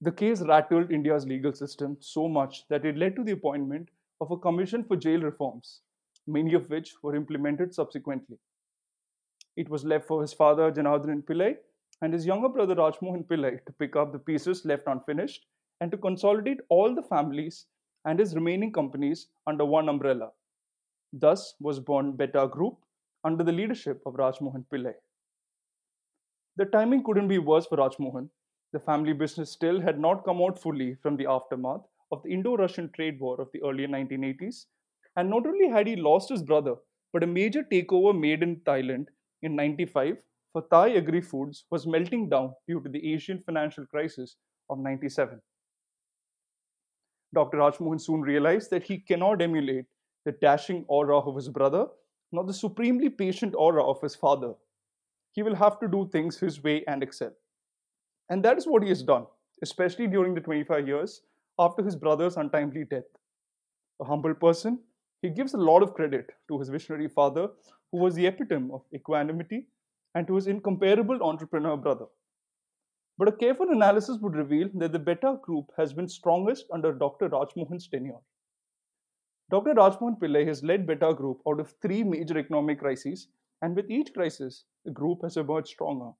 The case rattled India's legal system so much that it led to the appointment of a commission for jail reforms, many of which were implemented subsequently. It was left for his father, Janardhan Pillai, and his younger brother, Rajmohan Pillai, to pick up the pieces left unfinished and to consolidate all the families and his remaining companies under one umbrella. Thus was born Beta Group under the leadership of Rajmohan Pillai. The timing couldn't be worse for Rajmohan. The family business still had not come out fully from the aftermath of the Indo Russian trade war of the early 1980s. And not only had he lost his brother, but a major takeover made in Thailand in 95 for Thai Agri Foods was melting down due to the Asian financial crisis of 97. Dr. Rajmohan soon realized that he cannot emulate the dashing aura of his brother, nor the supremely patient aura of his father. He will have to do things his way and excel. And that is what he has done, especially during the 25 years after his brother's untimely death. A humble person, he gives a lot of credit to his visionary father, who was the epitome of equanimity, and to his incomparable entrepreneur brother. But a careful analysis would reveal that the Beta group has been strongest under Dr. Rajmohan's tenure. Dr. Rajmohan Pillai has led Beta Group out of three major economic crises, and with each crisis, the group has emerged stronger.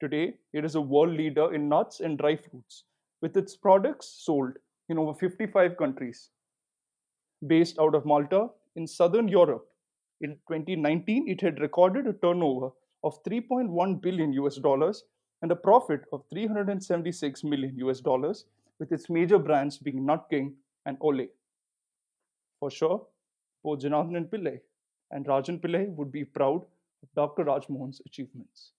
Today, it is a world leader in nuts and dry fruits, with its products sold in over 55 countries. Based out of Malta in southern Europe, in 2019, it had recorded a turnover of 3.1 billion US dollars and a profit of 376 million US dollars, with its major brands being Nut King and Ole. For sure, both Janardhan Pillai and Rajan Pillai would be proud of Dr. Rajmohan's achievements.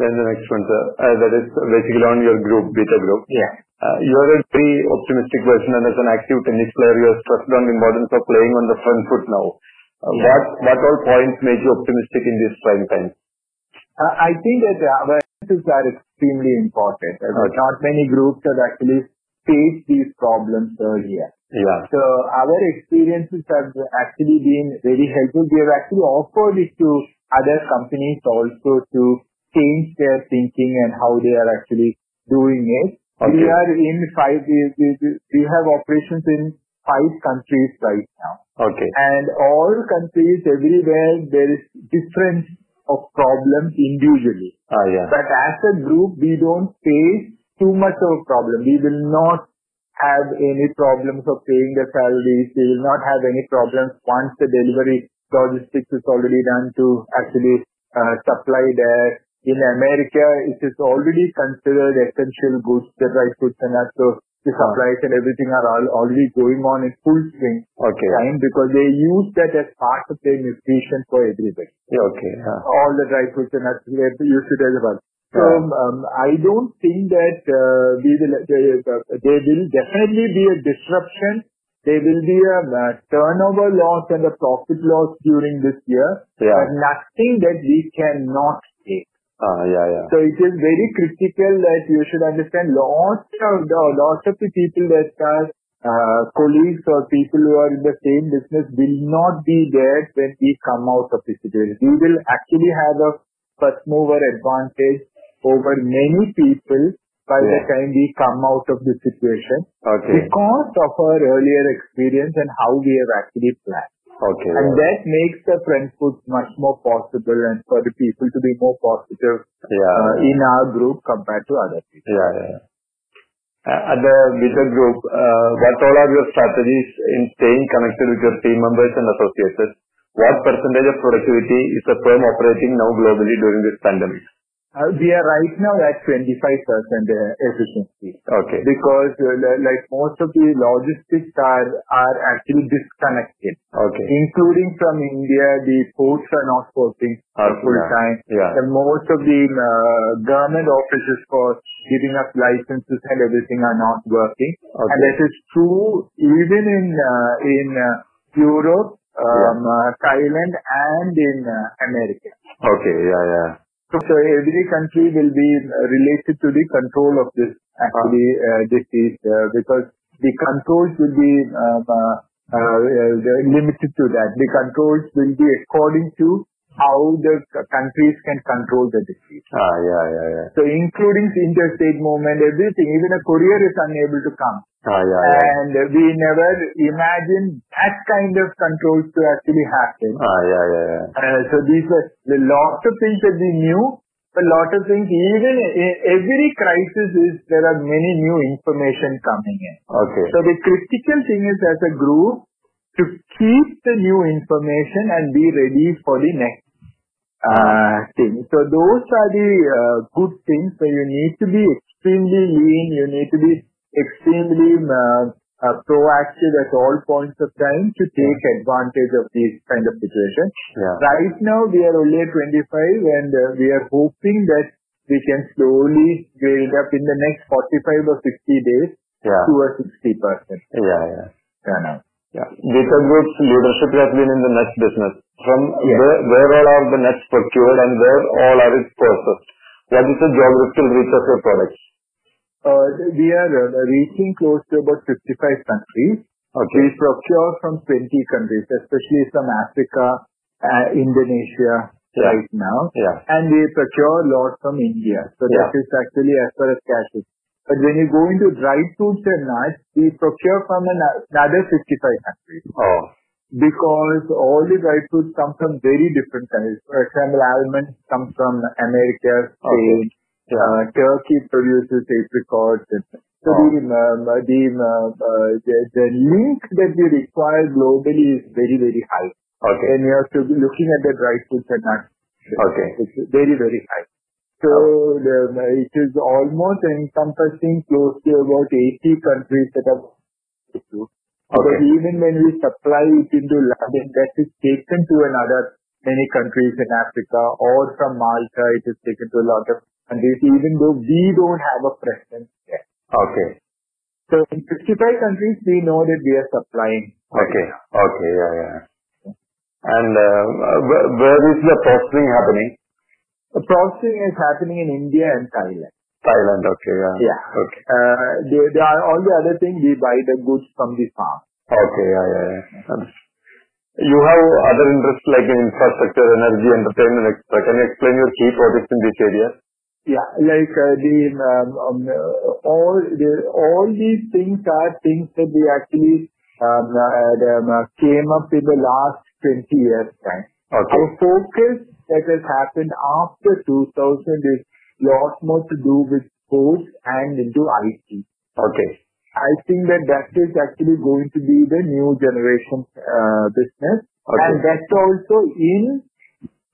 Then the next one, sir. Uh, that is basically on your group, Beta Group. Yeah. Uh, you are a very optimistic person and as an active tennis player, you have stressed on the importance of playing on the front foot now. Uh. What what all points make you optimistic in this trying times? Uh, I think that our awarenesses are extremely important. Uh. Not many groups have actually faced these problems earlier. Yeah. So our experiences have actually been very helpful. We have actually offered it to other companies also to change their thinking and how they are actually doing it. We are in five, we, we, we have operations in five countries right now. Okay. And all countries, everywhere, there is difference of problems individually. Ah, yeah. But as a group, we don't face too much of a problem. We will not have any problems of paying the salaries. We will not have any problems once the delivery logistics is already done to actually uh, supply there. In America, it is already considered essential goods, the dry goods and that. The supplies and everything are all already going on in full swing Okay. time because they use that as part of their nutrition for everybody Yeah, okay. Yeah. all the dry fruits and nuts, they use it as well. So Yeah. um, I don't think that uh, we will. Uh, there will definitely be a disruption. There will be a uh, turnover loss and a profit loss during this year, Yeah. but nothing that we cannot take. Ah, yeah, yeah. So it is very critical that you should understand lots of the lots of the people that are uh, colleagues or people who are in the same business will not be there when we come out of the situation. We will actually have a first mover advantage over many people by the time we come out of the situation Okay. because of our earlier experience and how we have actually planned. Okay. And that makes the foot much more possible and for the people to be more positive Yeah. uh, in our group compared to other people. Yeah, yeah. Uh, At the Beta Group, uh, what all are your strategies in staying connected with your team members and associates? What percentage of productivity is the firm operating now globally during this pandemic? Uh, we are right now at 25% uh, efficiency. Okay. Because uh, like most of the logistics are, are actually disconnected. Okay. Including from India, the ports are not working Uh, full time. Yeah. And most of the uh, government offices for giving us licenses and everything are not working. Okay. And that is true even in, in Europe, um, Thailand and in America. Okay. Yeah, yeah. Every country will be uh, related to the control of this actually uh, disease uh, because the controls will be uh, uh, uh, limited to that. The controls will be according to how the countries can control the disease. Ah. Yeah. Yeah. Yeah. So including interstate movement, everything, even a courier is unable to come. Ah. Yeah. Yeah. And we never imagined that kind of controls to actually happen. Ah. Yeah. Yeah. Yeah. Uh, so these were the lot of things that we knew, a lot of things. Even in every crisis is there are many new information coming in. Okay. So the critical thing is as a group to keep the new information and be ready for the next uh, thing. So those are the uh, good things. So you need to be extremely lean. You need to be extremely uh, uh, proactive at all points of time to take advantage of these kind of situations. Right now we are only at 25 and uh, we are hoping that we can slowly build up in the next 45 or 60 days to a 60% Yeah. Yeah. turnout. Yeah. Beta Group's leadership has been in the nuts business. From where, where all are the nuts procured and where all are it processed? What is the geographical reach of your products? Uh, we are uh, reaching close to about 55 countries. Okay. We procure from 20 countries, especially from Africa, uh, Indonesia right now. Yeah. And we procure a lot from India. So that is actually as far as cash is. But when you go into dry fruits and nuts, we procure from another 55 countries. Oh. because all the dry fruits come from very different countries. For example, almonds come from America, Spain, Turkey produces apricots. Oh. the, uh, the, uh, uh, the, the link that we require globally is very, very high. Okay. And you have to be looking at the dry fruits and nuts. Okay. It's very, very high. So the, it is almost encompassing close to about 80 countries that have Okay. but even when we supply it into London, that is taken to another many countries in Africa or from Malta, it is taken to a lot of countries, even though we don't have a presence there. Okay. So in 55 countries, we know that we are supplying. Okay. Okay. Yeah. Yeah. And uh, where, where is the processing happening? The processing is happening in India and Thailand. Thailand. Okay. Yeah. Yeah. Okay. Uh, they, they are all the other thing, we buy the goods from the farm. Okay. Yeah. Yeah. yeah. You have other interests like in infrastructure, energy, entertainment, etc. Can you explain your key projects in this area? Yeah, like uh, the um, um, uh, all the all these things are things that we actually um, uh, uh, came up in the last 20 years time. Okay. Our focus that has happened after 2000 is lot more to do with sports and into IT. Okay. I think that that is actually going to be the new generation uh, business, Okay. and that's also in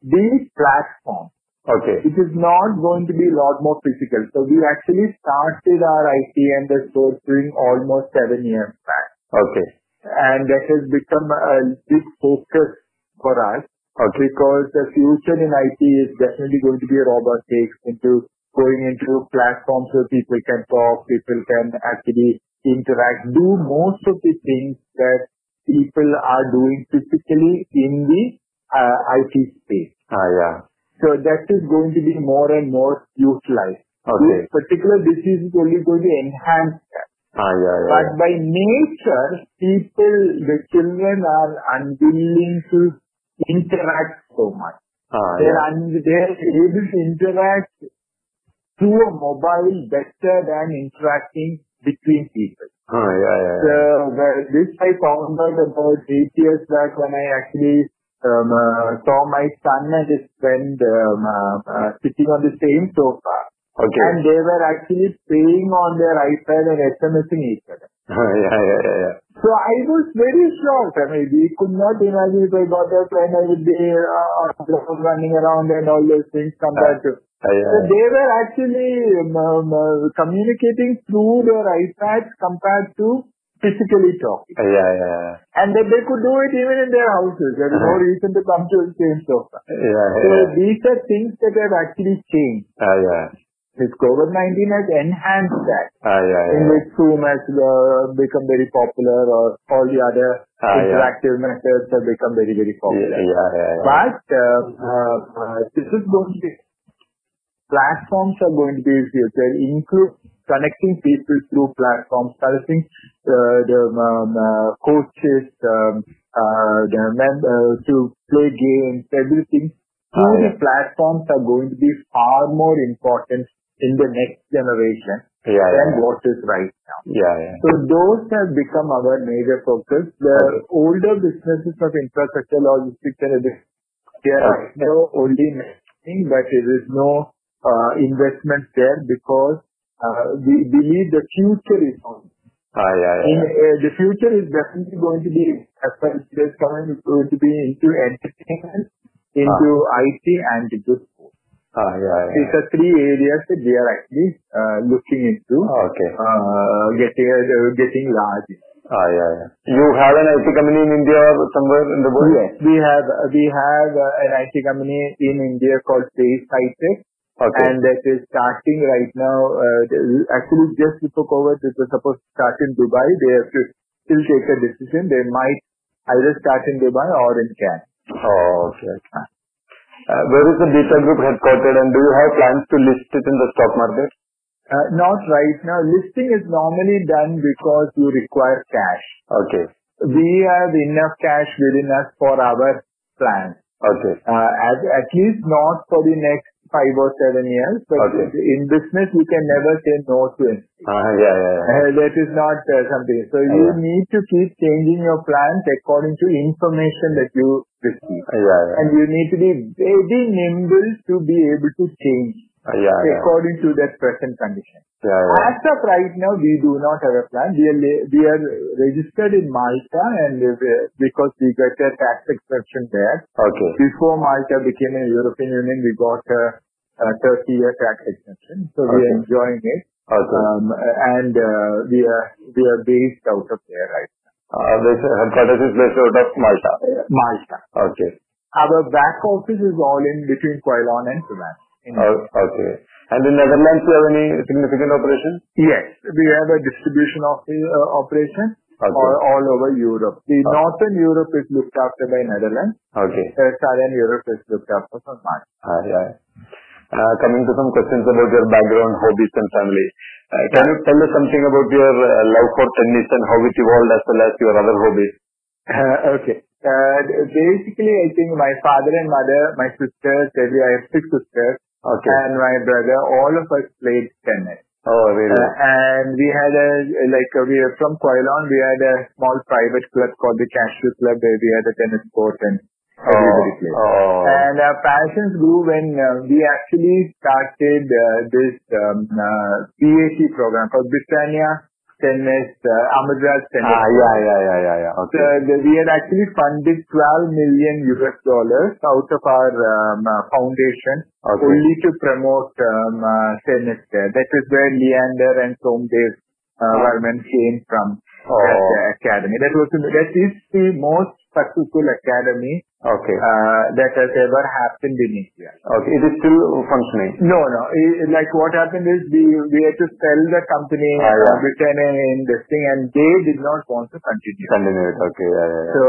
the platform. Okay. It is not going to be a lot more physical. So we actually started our IT and the store sourcing almost seven years back. Okay. And that has become a big focus for us Okay. because the future in IT is definitely going to be robotics into going into platforms where people can talk, people can actually interact, do most of the things that people are doing physically in the uh, IT space. Ah, yeah. So that is going to be more and more utilized. Okay. This particular disease is only going to enhance that. Ah, yeah, yeah. But by nature, people, the children are unwilling to interact so much. Ah, They're, yeah. un- they're able to interact through a mobile better than interacting between people. Ah, yeah, yeah. So this I found out about eight years back when I actually um, uh, saw my son and his friend um, uh, uh, sitting on the same sofa. Okay. And they were actually playing on their iPad and SMSing each other. Ah, yeah, yeah, yeah, yeah. So I was very shocked. I mean, we could not imagine if I got a friend, I would be uh, running around and all those things compared to. Uh, yeah, So they were actually um, um, uh, communicating through their iPads compared to physically talking. yeah, yeah, yeah, And that they could do it even in their houses. There is no Uh-huh. reason to come to the same sofa. yeah, So yeah, these are things that have actually changed. uh, yeah, This COVID-19 has enhanced that. uh, yeah, In yeah, which Zoom has uh, become very popular or all the other yeah. interactive methods have become very, very popular. yeah, yeah, yeah. But uh, uh, uh, this is going to be, platforms are going to be future, include connecting people through platforms, connecting uh, the um, uh, coaches, um, uh, the mem- uh, to play games, everything Ah, the platforms are going to be far more important in the next generation Yeah, than yeah, what is right now. yeah, yeah. So those have become our major focus. The Okay. older businesses of infrastructure, logistics and they are Okay. right now only investing, but there is no uh, investment there because we believe the future is on. Ah, yeah, In, yeah, uh, the future is definitely going to be, as far as it is coming, it's going to be into entertainment, into IT and into sports. ah, yeah, yeah. These are three areas that we are actually uh, looking into Okay. uh, getting uh, getting large. Ah, yeah, yeah. You have an IT company in India or somewhere in the world? Yes, we have we have uh, an IT company in India called Space Okay. And that is starting right now. Uh, actually, just before COVID, it was supposed to start in Dubai. They have to still take a decision. They might either start in Dubai or in Cannes. Oh, okay. okay. Uh, where is the Beta Group headquartered and do you have plans to list it in the stock market? Uh, not right now. Listing is normally done because you require cash. Okay. We have enough cash within us for our plans. Okay. Uh, at, at least not for the next five or seven years, but Okay. in business you can never say no to it. Ah, yeah, yeah, yeah. Uh, that is not uh, something. So you Yeah. need to keep changing your plans according to information that you receive. Ah, Yeah, yeah. And you need to be very nimble to be able to change Yeah, yeah. according to that present condition. Yeah, yeah. As of right now, we do not have a plan. We are, we are registered in Malta and uh, because we got a tax exemption there. Okay. Before Malta became a European Union, we got a, a 30 year tax exemption. So we are enjoying it. Okay. Um, and uh, we are we are based out of there right Uh, this headquarters is based out of Malta. now. Malta. Okay. Our back office is all in between Kuala and Sudan. Oh, okay. And in Netherlands, you have any significant operations? Yes, we have a distribution of uh, operation all, over Europe. The Northern Europe is looked after by Netherlands. Okay. Southern Europe is looked after by. Ah, yeah. Uh, coming to some questions about your background, hobbies and family. Uh, can you tell us something about your love for tennis and how it evolved as well as your other hobbies? Okay. Basically, I think my father and mother, my sisters, I have six sisters, Okay. and my brother, all of us played tennis. oh, really? Uh, and we had a, like, uh, we are from Quilon, we had a small private club called the Cashew Club where we had a tennis court and everybody oh, played. oh, And our passions grew when uh, we actually started uh, this um, uh, BAT program called Britannia Tennis, uh, Amritraj Tennis. ah, yeah, yeah, yeah, yeah, yeah. So the, we had actually funded 12 million US dollars out of our um, uh, foundation Okay. only to promote um, uh, tennis there. That is where Leander and Somdev uh, Ah. Varman came from Oh. that uh, academy. That was that is the most successful academy Okay. uh, that has ever happened in India. Okay. It is still functioning. No, no. I- Like what happened is we we had to sell the company, Ah, yeah. uh, in this thing, and they did not want to continue. Continue it. Okay. Yeah, yeah, yeah. So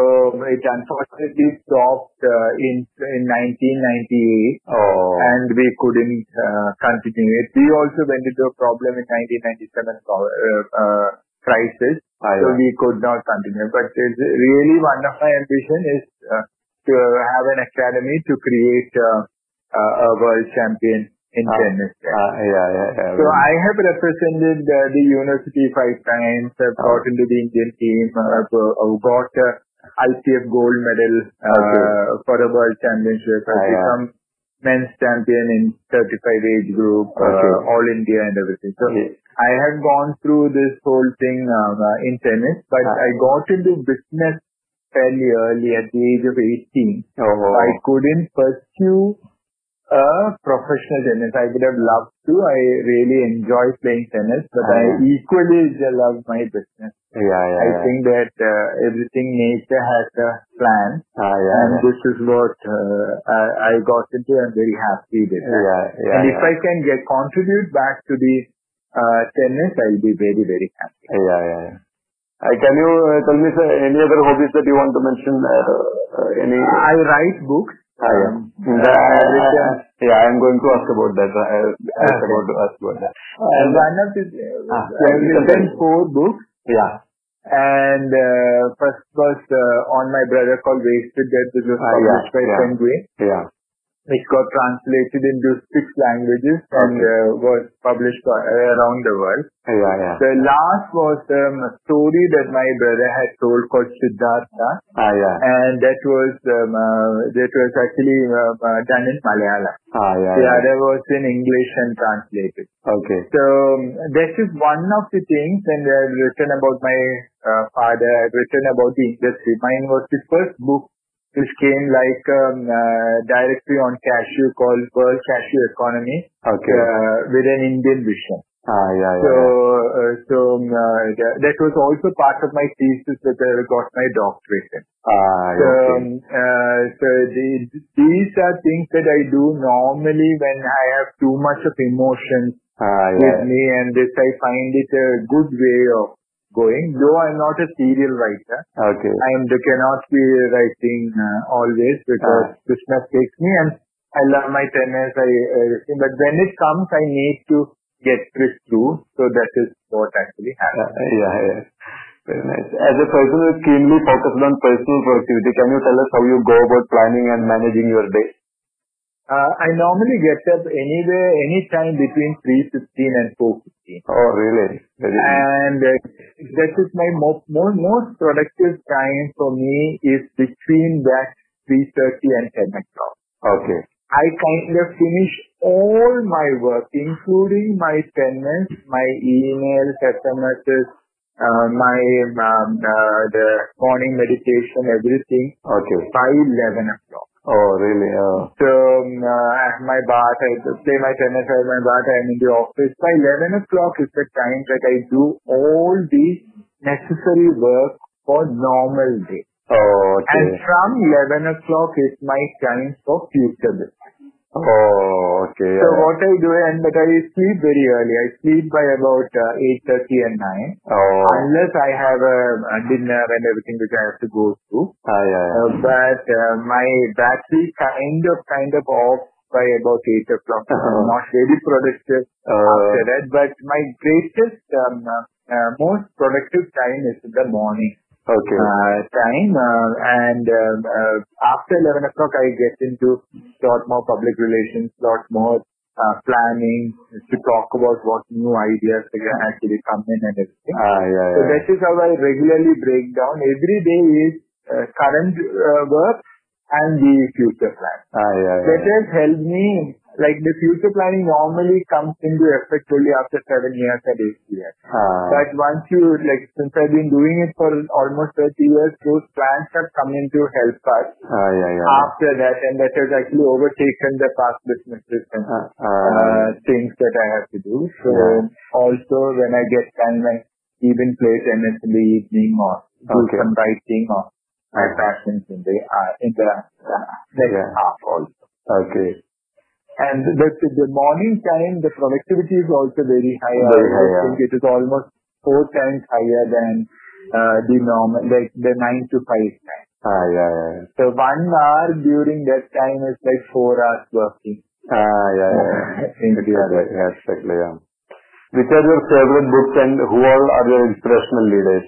it unfortunately stopped uh, in in 1998, oh. and we couldn't uh, continue it. We also went into a problem in 1997 uh, uh, Ah, so we could not continue. But it's really one of my ambition is uh, to have an academy to create uh, uh, a world champion in Ah, tennis. ah, yeah, yeah, yeah. So I have represented uh, the university five times. I've got into the Indian team. I've, uh, I've got uh, ITF gold medal uh, Okay. for the world championship. I've Ah, become men's champion in 35 age group, uh, Okay. all India and everything. So Yeah. I have gone through this whole thing um, uh, in tennis, but Ah. I got into business fairly early at the age of 18. Oh. I couldn't pursue a professional tennis. I would have loved to. I really enjoy playing tennis, but Ah, I equally love my business. Yeah, yeah, I yeah. think that uh, everything nature has a plan, Ah, yeah, and yeah. this is what uh, I, I got into. I'm very happy with. Yeah, yeah, and if. I can get contribute back to the uh, tennis, I'll be very very happy. Yeah, yeah, yeah. Uh, Can you uh, tell me, sir, any other hobbies that you want to mention? Uh, uh, any? I write books. Ah, yeah. Um, uh, uh, written- yeah, I'm going to ask about that. I, I was about to ask about that. and one of the, Ah, I've written four books. Yeah. And uh, first was uh, on my brother called Wasted Death, which was Ah, published yeah, by yeah. Fenway. Yeah. It got translated into six languages and Okay. uh, was published uh, around the world. Yeah, yeah. The last was um, a story that my brother had told called Siddhartha, Ah, yeah. and that was um, uh, that was actually uh, uh, done in Malayalam. Ah, yeah, The yeah. other was in English and translated. Okay. So um, that is one of the things, and I've written about my uh, father. I've written about the industry. Mine was the first book which came like um, uh, directly on cashew called World Cashew Economy Okay. uh, with an Indian vision. Ah, yeah, yeah. So, yeah. uh, so um, uh, that was also part of my thesis that I got my doctorate in. Ah, So, okay. um, uh, so the, these are things that I do normally when I have too much of emotions Ah, with me and this I find it a good way of going. Though I'm not a serial writer, Okay. I am cannot be writing uh, always because Ah. business takes me and I love my tennis, I everything. But when it comes, I need to get this through. So that is what actually happens. Uh, Yeah, yeah. Very nice. As a person who is keenly focused on personal productivity, can you tell us how you go about planning and managing your day? Uh, I normally get up anywhere, anytime between 3.15 and 4.15. Oh, really? Very And uh, that is my mo- mo- most productive time for me is between that 3.30 and 10 o'clock. Okay. I kind of finish all my work, including my tennis, my emails, SMSs, uh, my um, uh, the morning meditation, everything Okay. by 11 o'clock. Oh, really? Oh. So um, uh, my bath, I play my tennis, I have my bath, I'm in the office. By 11 o'clock is the time that I do all the necessary work for normal day. Oh, okay. And from 11 o'clock is my time for future business. Oh, okay. So Yeah. what I do, and but I sleep very early. I sleep by about uh, 8.30 and 9. Oh. Unless I have a, a dinner and everything which I have to go through. Ah, yeah, yeah. Uh, but uh, my battery kind of kind of off by about 8 o'clock. So I'm not very productive after Uh, that. But my greatest, um, uh, most productive time is in the morning okay. uh, time. Uh, and um, uh, after 11 o'clock, I get into lot more public relations, lot more uh, planning to talk about what new ideas can actually come in and everything. Ah, yeah, So yeah. that is how I regularly break down. Every day is uh, current uh, work and the future plan. Ah, yeah, That yeah. has helped me, like the future planning normally comes into effect only after seven years and eight years. Ah, But once you, like, since I've been doing it for almost 30 years, those plans have come in to help us ah, yeah, yeah. after that, and that has actually overtaken the past businesses and ah, uh, things that I have to do. So Yeah. also when I get time, I even play tennis in the evening or do Okay. some writing or my passions in the uh, in the uh, next Yeah. half also. okay. And the the morning time, the productivity is also very high. Very I high, yeah. think it is almost four times higher than uh, the normal, like the nine to five time. Ah, yeah, yeah. one hour during that time is like four hours working. Ah, yeah. Exactly, other. yeah, exactly, yeah. Which are your favorite books and who all are your inspirational leaders?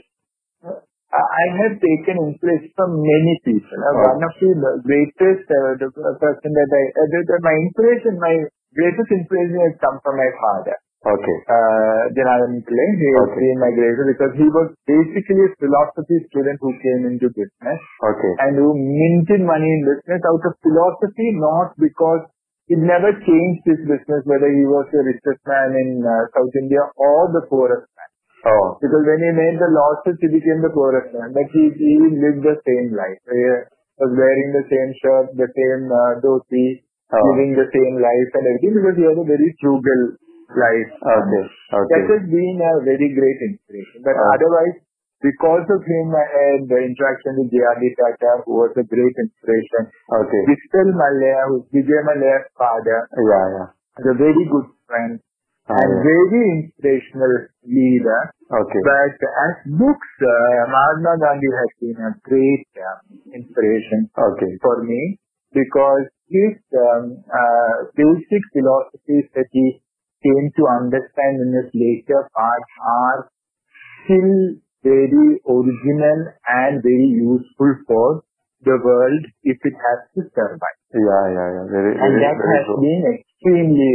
I have taken inspiration from many people. One of the greatest uh, person that I, uh, my inspiration, my greatest inspiration has come from my father. Okay. uh, Janardhan Pillai. He has Okay. been my greatest because he was basically a philosophy student who came into business Okay. and who minted money in business out of philosophy, not because he never changed his business, whether he was the richest man in uh, South India or the poorest man. Oh. Because when he made the losses, he became the poorest man. But he, he lived the same life. He was wearing the same shirt, the same uh, dhoti, Oh. living the same life and everything because he had a very frugal life. Okay. okay. That has been a very great inspiration. But Oh. otherwise, because of him, I had the interaction with J.R.D. Tata, who was a great inspiration. Okay. Vittal Mallya, who's Vijay Mallya's father, Yeah, yeah. a very good friend And very inspirational leader. Okay. But as books, uh, Mahatma Gandhi has been a great um, inspiration Okay. for me because his um, uh, basic philosophies that he came to understand in his later part are still very original and very useful for the world if it has to survive. Yeah, yeah, yeah. Very, And very, that very has true. been extremely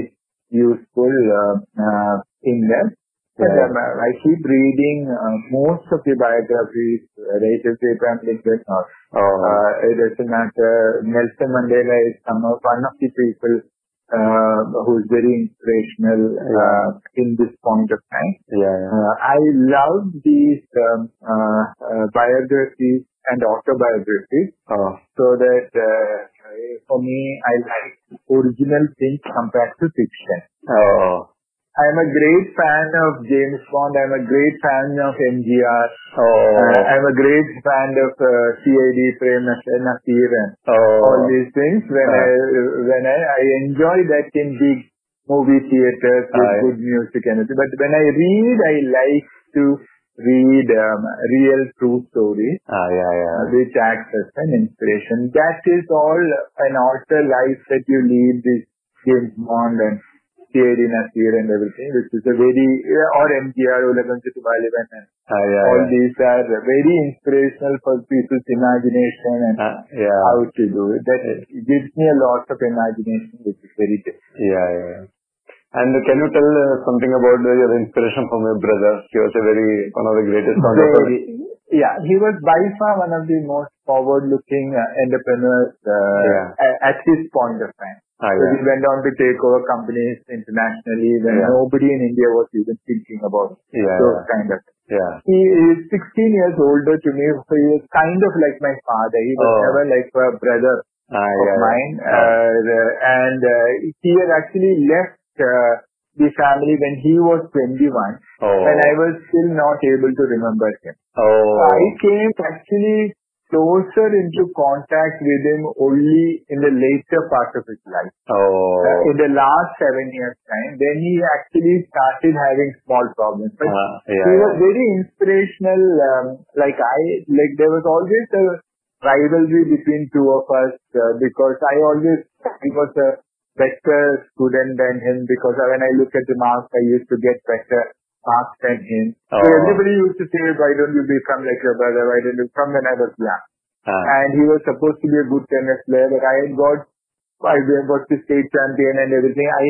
useful uh, uh, in them. But Yeah. um, I keep reading uh, most of the biographies, whether it's Abraham Lincoln Oh, uh, it doesn't matter. Nelson Mandela is some of, one of the people uh, who is very inspirational uh, in this point of time. yeah, yeah. Uh, I love these um, uh, uh, biographies and autobiographies Oh, so that uh, for me, I like original things compared to fiction. oh, I'm a great fan of James Bond. I'm a great fan of MGR. oh, Uh, I'm a great fan of uh, CID, Prem Nazir and oh. all these things. When Ah. I when I, I enjoy that in big movie theaters with good music and everything. But when I read, I like to read um, real true stories Ah, yeah, yeah. uh, which acts as an inspiration. That is all an alter life that you lead this James Bond and Thierry Nazir and everything, which is a very, or MGR, Ulagam Sutrum Valiban and Ah, yeah, all yeah. these are very inspirational for people's imagination and Ah, yeah. how to do it. That gives me a lot of imagination, which is very different. Yeah, yeah. Can you tell uh, something about your inspiration from your brother? He was a very, one of the greatest entrepreneurs. Yeah, he was by far one of the most forward-looking uh, entrepreneurs uh, at his point of time. Ah, So he went on to take over companies internationally when nobody in India was even thinking about those kind of. Yeah. He is 16 years older to me, so he was kind of like my father. He was Oh. never like a brother Ah, of mine. Ah. Uh, and uh, he had actually left the family when he was 21, Oh. when I was still not able to remember him. Oh. I came actually closer into contact with him only in the later part of his life. Uh, Oh. in the last seven years time, then he actually started having small problems. But he yeah. was very inspirational. Um, like I, like there was always a rivalry between two of us uh, because I always he was a better student than him because when I look at the marks, I used to get better marks than him. So Oh. everybody used to say, "Why don't you become like your brother? Why don't you?" From when I was young Ah. and he was supposed to be a good tennis player, but I had got, I got the state champion and everything. I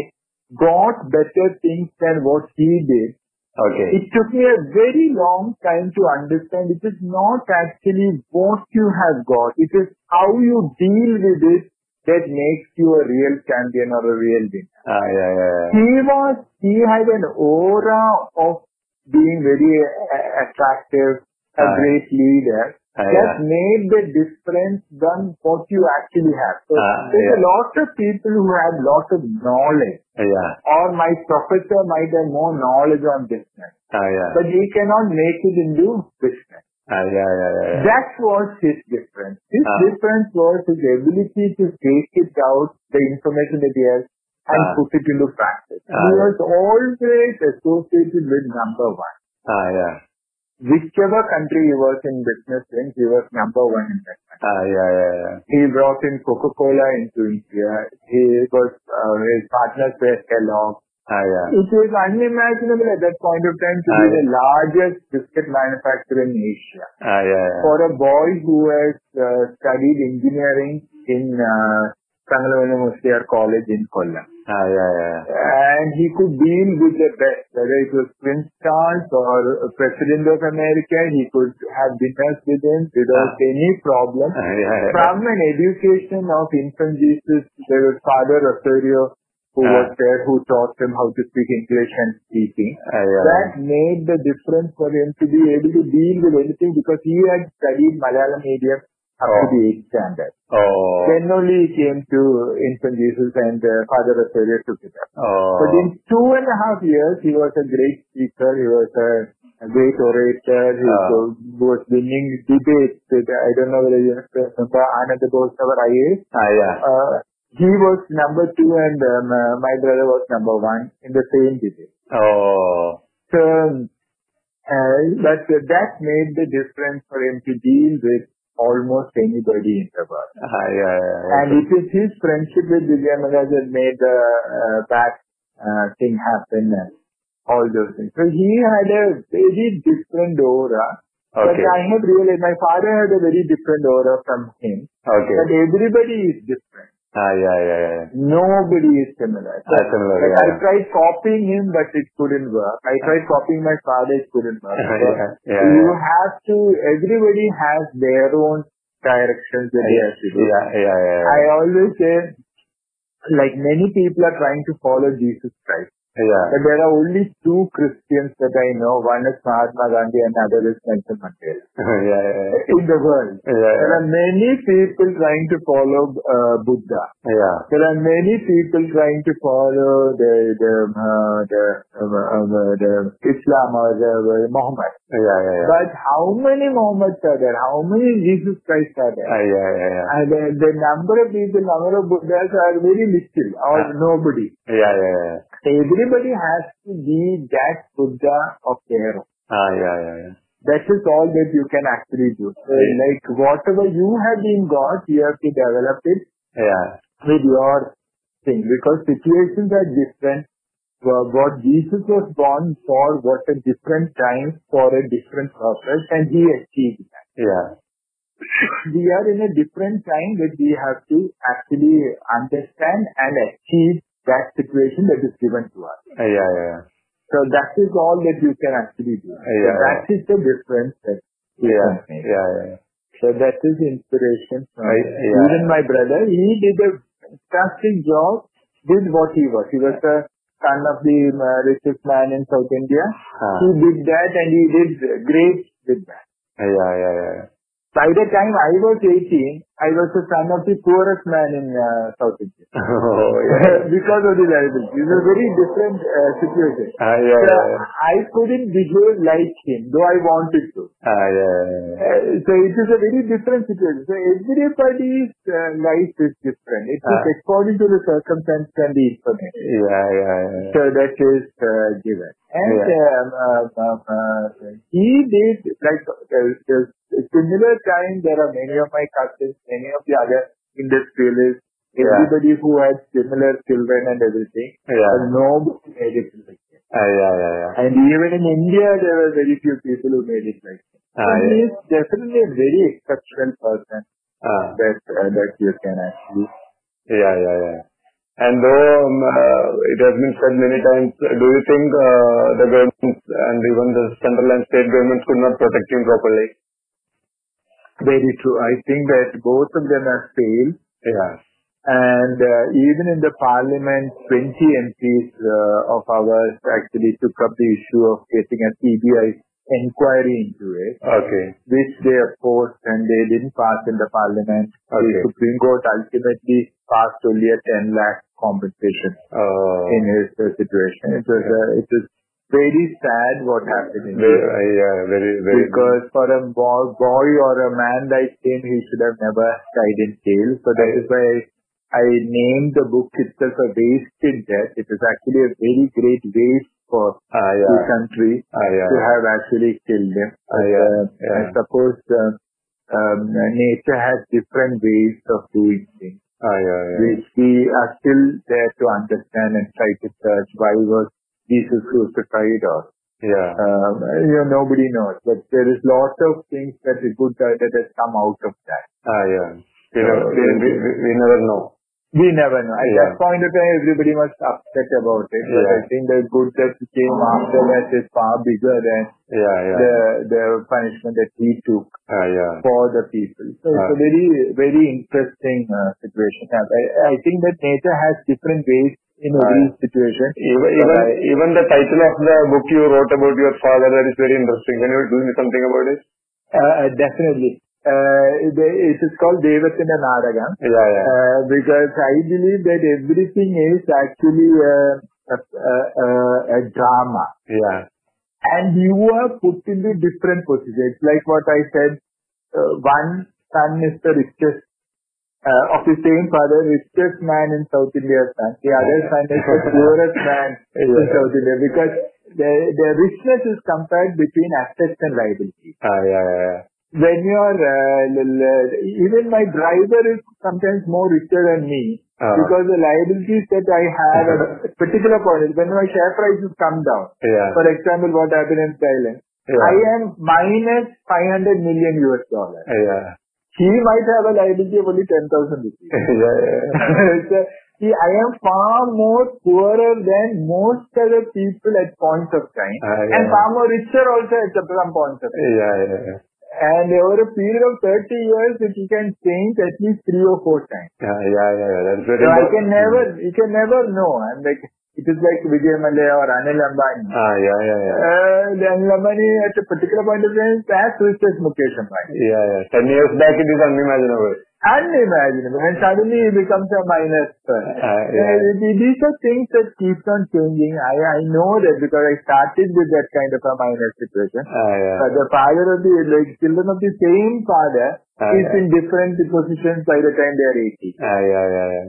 got better things than what he did. Okay. It took me a very long time to understand it is not actually what you have got. It is how you deal with it that makes you a real champion or a real winner. Ah, yeah, yeah, yeah. He was, he had an aura of being very uh, attractive, a Ah. great leader Ah, that yeah. made the difference than what you actually have. So Ah, there's yeah. a lot of people who have lot of knowledge Yeah. or my professor might have more knowledge on business, Ah, yeah. but he cannot make it into business. Ah, yeah, yeah, yeah. yeah. That was his difference. His Ah. difference was his ability to take it out, the information that he has, and Ah. put it into practice. He was always associated with number one. Ah, yeah. Whichever country he was in business in, he was number one in that country. Ah, yeah, yeah, yeah. He brought in Coca-Cola into India. He was, uh, his partners were Kellogg. Ah, yeah. It was unimaginable at that point of time to Ah, be the largest biscuit manufacturer in Asia. Ah, yeah. For a boy who has uh, studied engineering in uh, Thangal Kunju Musaliar College in Kollam. Ah, yeah, yeah. And he could deal with the best, whether it was Prince Charles or President of America, he could have dinners with him without Ah. any problem. Ah, yeah, yeah. From an education of infant Jesus, there was Father Osorio who Ah. was there, who taught him how to speak English and speaking. Ah, yeah. That made the difference for him to be able to deal with anything because he had studied Malayalam medium up to the eighth standard. Oh. Then only he came to Infant Jesus and uh, Father Rasolia took it up. Oh. But in two and a half years, he was a great speaker. He was a, a great orator. He Ah. was, was winning debates. I don't know whether you remember Anand Bose, our IAS. Ah, yeah. Uh, he was number two and um, uh, my brother was number one in the same debate. Oh. So, uh, but that made the difference for him to deal with almost anybody in the world. Ah, yeah, yeah, yeah. And it is his friendship with Divya Maharaj that made the uh, that uh, thing happen and all those things. So he had a very different aura. Okay. But I have realized my father had a very different aura from him. Okay. But everybody is different. Ah, yeah, yeah, yeah. Nobody is similar. So, Ah, similar, like yeah. I tried copying him, but it couldn't work. I tried copying my father, it couldn't work. Yeah, yeah, you have to, everybody has their own directions that they have to do. Yeah, yeah, yeah. I always say, like many people are trying to follow Jesus Christ. Yeah. But there are only two Christians that I know. One is Mahatma Gandhi and other is Nelson Mandela. yeah, yeah, In the world. yeah. There are many people trying to follow uh, Buddha. yeah. There are many people trying to follow the the uh, the, uh, uh, the Islam or the uh, Muhammad. Yeah, yeah, yeah. But how many Muhammads are there? How many Jesus Christ are there? Ah, yeah, yeah, yeah. And the, the number of people, number of Buddhas are very little or Ah. nobody. Yeah, yeah, yeah. Everybody has to be that Buddha of their own. Ah, yeah, yeah, yeah. That is all that you can actually do. So, Yeah. like whatever you have been got, you have to develop it Yeah. with your thing because situations are different. Wha- What Jesus was born for was a different time for a different purpose and he achieved that. Yeah. We are in a different time that we have to actually understand and achieve that situation that is given to us. Ah, yeah, yeah. So that is all that you can actually do. So Yeah. that is the difference that you Yeah, can make. yeah, yeah. So that is inspiration from I- yeah. even my brother. He did a fantastic job did what he was. He was a son of the uh, richest man in South India. Ah. He did that and he did great with that. Ah, yeah, yeah, yeah. By the time I was 18, I was the son of the poorest man in uh, South India. Oh, yeah. because of the liability. It's a very different uh, situation. Ah, yeah, So yeah, yeah. I couldn't behave like him, though I wanted to. Ah, yeah. Uh, so it is a very different situation. So everybody's uh, life is different. It is Ah. according to the circumstance and the information. Yeah, yeah, yeah. So that is uh, given. And um, uh, he did like uh, similar time. There are many of my cousins, many of the other industrialists, Yeah. everybody who had similar children and everything. Yeah. But nobody made it like him. Ah, yeah, yeah, yeah. And even in India, there were very few people who made it like. So Ah, he yeah. is definitely a very exceptional person Ah, that uh, that you can actually. yeah, yeah, yeah. And though um, uh, it has been said many times, do you think uh, the governments and even the central and state governments could not protect him properly? Very true. I think that both of them have failed. Yeah. And uh, even in the parliament, 20 MPs uh, of ours actually took up the issue of getting a CBI inquiry into it, Okay. which they opposed and they didn't pass in the parliament. Okay. The Supreme Court ultimately passed only a 10 lakh compensation Uh, in his uh, situation. It was, uh, it was very sad what happened in uh, yeah, very, very. Because for a boy, boy or a man like him, he should have never died in jail. So that is why I named the book itself a wasted death. It is actually a very great waste for Ah, the country Ah, yeah. to have actually killed him. Ah, But, yeah, uh, yeah. I suppose uh, um, nature has different ways of doing things, yeah, yeah. which we are still there to understand and try to search why was Jesus crucified or Yeah. um, you know, nobody knows, but there is lots of things that is good that that has come out of that. Ah, yeah. We, So, never, we, we, we- never know. We never know. At Yeah. that point of time, everybody was upset about it, but Yeah. I think the good that came after that is far bigger than Yeah, yeah. the the punishment that he took Ah, yeah. for the people. So it's a Ah. very very interesting uh, situation. I, I think that nature has different ways in every Ah. situation. Even, even, I- even the title of the book you wrote about your father, that is very interesting. Can you tell me something about it? Uh, uh, definitely. uh, they- it is called Devathina Nadagam. Yeah, yeah. Uh, because I believe that everything is actually a, a, a, a- a drama. Yeah. And you are put into different positions. Like what I said, uh, one son is the richest, uh, of the same father, richest man in South India's son. The other son is the poorest man in South India because the, the richness is compared between assets and liabilities Ah, yeah, yeah, yeah. when you're uh, l- l- even my driver is sometimes more richer than me Ah. because the liabilities that I have at a particular point when my share prices come down. Yeah. For example, what happened in Thailand, Yeah. I am minus 500 million US dollars. Yeah. He might have a liability of only 10,000 rupees. yeah, yeah. so, see, I am far more poorer than most other people at points of time, Ah, yeah. and far more richer also at some points of time. Yeah, yeah, yeah. And over a period of 30 years, it you can change at least three or four times. Yeah, yeah, yeah, yeah. That's very So I can never, you can never know. And like, it is like Vijay Mallya or Anil Ambani. Ah, yeah, yeah, yeah. Uh, the Anil Ambani at a particular point of time is as rich as Mukesh Ambani. Yeah, yeah. Ten years back, it is unimaginable. Unimaginable. And suddenly he becomes a minus. Uh, Ah, yeah. uh, these are things that keep on changing. I, I know that because I started with that kind of a minus situation. Ah, yeah. Uh, the father of the, like, children of the same father Ah, is yeah. in different positions by the time they are 80. Ah, yeah, yeah, yeah.